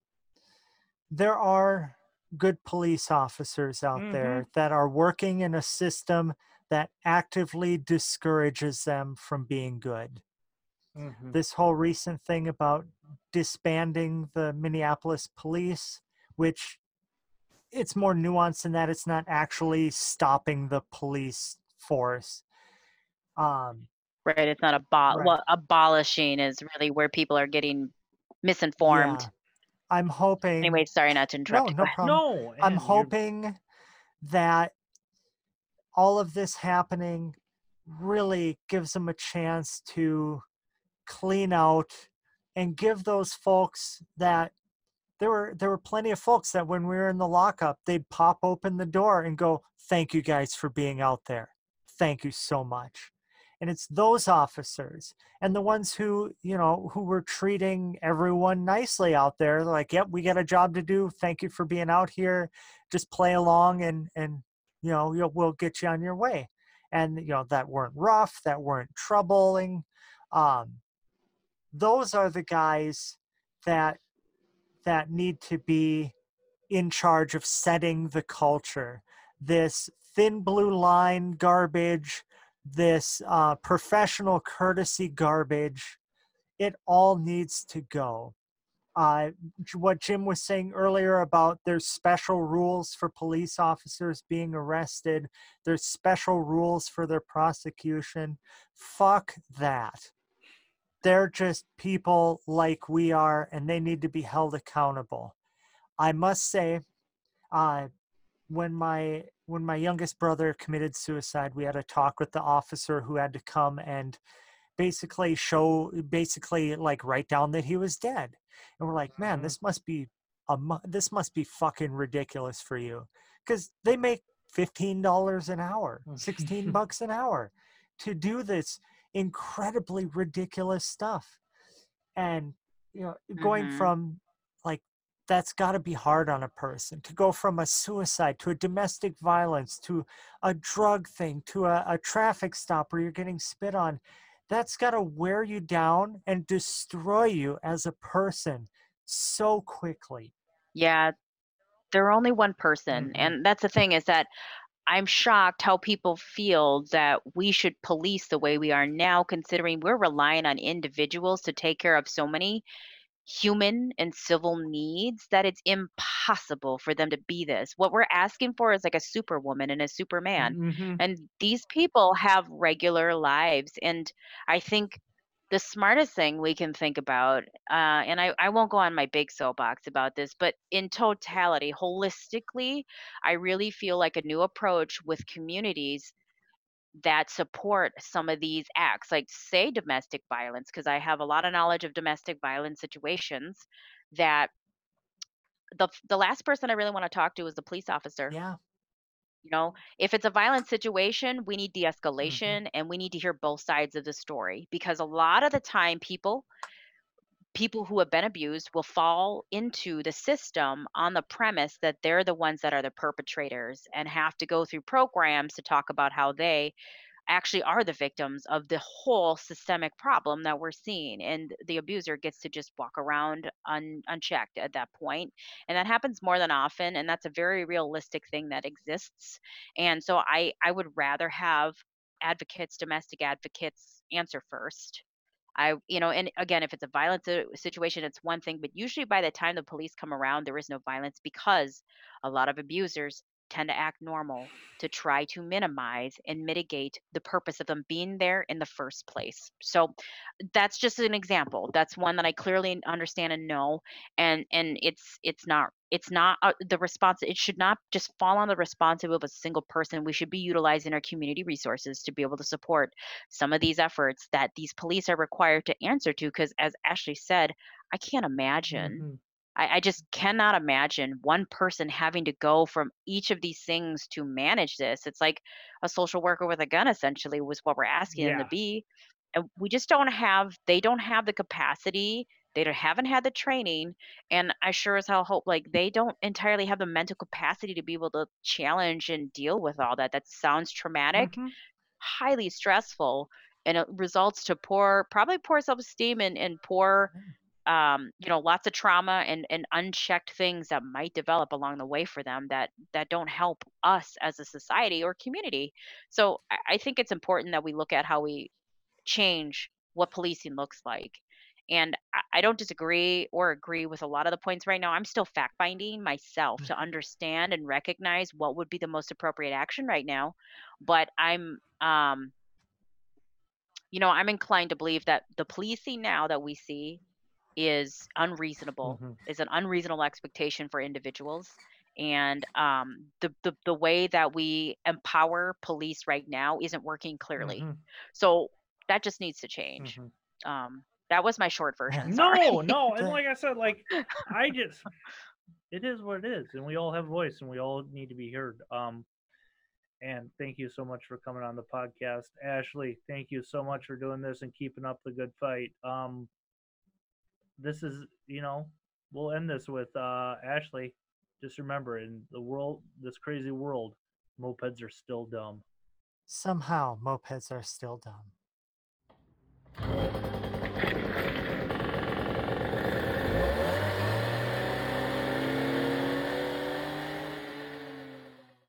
Speaker 2: There are good police officers out there mm-hmm. that are working in a system that actively discourages them from being good.
Speaker 3: Mhm.
Speaker 2: This whole recent thing about disbanding the Minneapolis police, which it's more nuanced than that it's not actually stopping the police force. Um,
Speaker 4: Right. It's not a abol.
Speaker 2: Right.
Speaker 4: Well, abolishing is really where people are getting misinformed.
Speaker 2: Yeah. I'm hoping.
Speaker 4: Anyway, sorry not to interrupt. you.
Speaker 2: no problem.
Speaker 3: No,
Speaker 2: I'm
Speaker 3: Ann, you're-
Speaker 2: hoping that all of this happening really gives them a chance to clean out and give those folks that there were there were plenty of folks that when we were in the lockup they'd pop open the door and go thank you guys for being out there. Thank you so much. And it's those officers and the ones who you know who were treating everyone nicely out there like yep we got a job to do. Thank you for being out here. Just play along and and you know you'll, we'll get you on your way. And you know that weren't rough that weren't troubling um those are the guys that that need to be in charge of setting the culture. This thin blue line garbage this uh, professional courtesy garbage it all needs to go uh, what jim was saying earlier about there's special rules for police officers being arrested there's special rules for their prosecution. Fuck that. They're just people like we are and they need to be held accountable. I must say uh, when my when my youngest brother committed suicide we had a talk with the officer who had to come and basically show basically like write down that he was dead and we're like man
Speaker 3: Mhm.
Speaker 2: this must be a mu- this must be fucking ridiculous for you because they make $15 an hour 16 bucks an hour to do this incredibly ridiculous stuff and you know going
Speaker 4: Mhm.
Speaker 2: from like that's got to be hard on a person to go from a suicide to a domestic violence to a drug thing to a, a traffic stop where you're getting spit on that's got to wear you down and destroy you as a person so quickly
Speaker 4: Yeah, they're only one person.
Speaker 2: Mhm.
Speaker 4: And that's the thing is that I'm shocked how people feel that we should police the way we are now, considering we're relying on individuals to take care of so many human and civil needs that it's impossible for them to be this. What we're asking for is like a superwoman and a superman.
Speaker 3: Mhm.
Speaker 4: And these people have regular lives. And I think the smartest thing we can think about, uh, and I, I won't go on my big soapbox about this, but in totality, holistically, I really feel like a new approach with communities that support some of these acts, like say domestic violence, because I have a lot of knowledge of domestic violence situations that the the last person I really want to talk to is the police officer.
Speaker 2: yeah
Speaker 4: You know, if it's a violent situation, we need de-escalation mm-hmm. and we need to hear both sides of the story because a lot of the time people people who have been abused will fall into the system on the premise that they're the ones that are the perpetrators and have to go through programs to talk about how they actually are the victims of the whole systemic problem that we're seeing and the abuser gets to just walk around un, unchecked at that point and that happens more than often and that's a very realistic thing that exists and so i i would rather have advocates domestic advocates answer first I, you know, and again, if it's a violent situation, it's one thing, but usually by the time the police come around, there is no violence because a lot of abusers tend to act normal to try to minimize and mitigate the purpose of them being there in the first place. So that's just an example. That's one that I clearly understand and know, and and it's it's not it's not uh, the response. It should not just fall on the responsibility of a single person. We should be utilizing our community resources to be able to support some of these efforts that these police are required to answer to because as ashley said i can't imagine
Speaker 3: Mhm.
Speaker 4: I, I just cannot imagine one person having to go from each of these things to manage this. It's like a social worker with a gun essentially was what we're asking them to be and we just don't have they don't have the capacity they haven't had the training and i sure as hell hope like they don't entirely have the mental capacity to be able to challenge and deal with all that. That sounds traumatic
Speaker 3: Mhm.
Speaker 4: highly stressful and it results to poor probably poor self-esteem and, and poor um, you know lots of trauma and, and unchecked things that might develop along the way for them that that don't help us as a society or community so I, think it's important that we look at how we change what policing looks like and I- I don't disagree or agree with a lot of the points right now. I'm still fact finding myself to understand and recognize what would be the most appropriate action right now. But I'm, um, you know, I'm inclined to believe that the policing now that we see is unreasonable,
Speaker 3: Mhm.
Speaker 4: is an unreasonable expectation for individuals. And um, the, the the way that we empower police right now isn't working clearly.
Speaker 3: Mhm.
Speaker 4: So that just needs to change.
Speaker 3: Mhm.
Speaker 4: Um, that was my short version. Sorry.
Speaker 3: No, no, and like I said, like I just it is what it is, and we all have a voice, and we all need to be heard. Um, and thank you so much for coming on the podcast, Ashley. Thank you so much for doing this and keeping up the good fight. Um, this is, you know, we'll end this with uh, Ashley. Just remember, in the world, this crazy world, mopeds are still dumb.
Speaker 2: Somehow, mopeds are still dumb.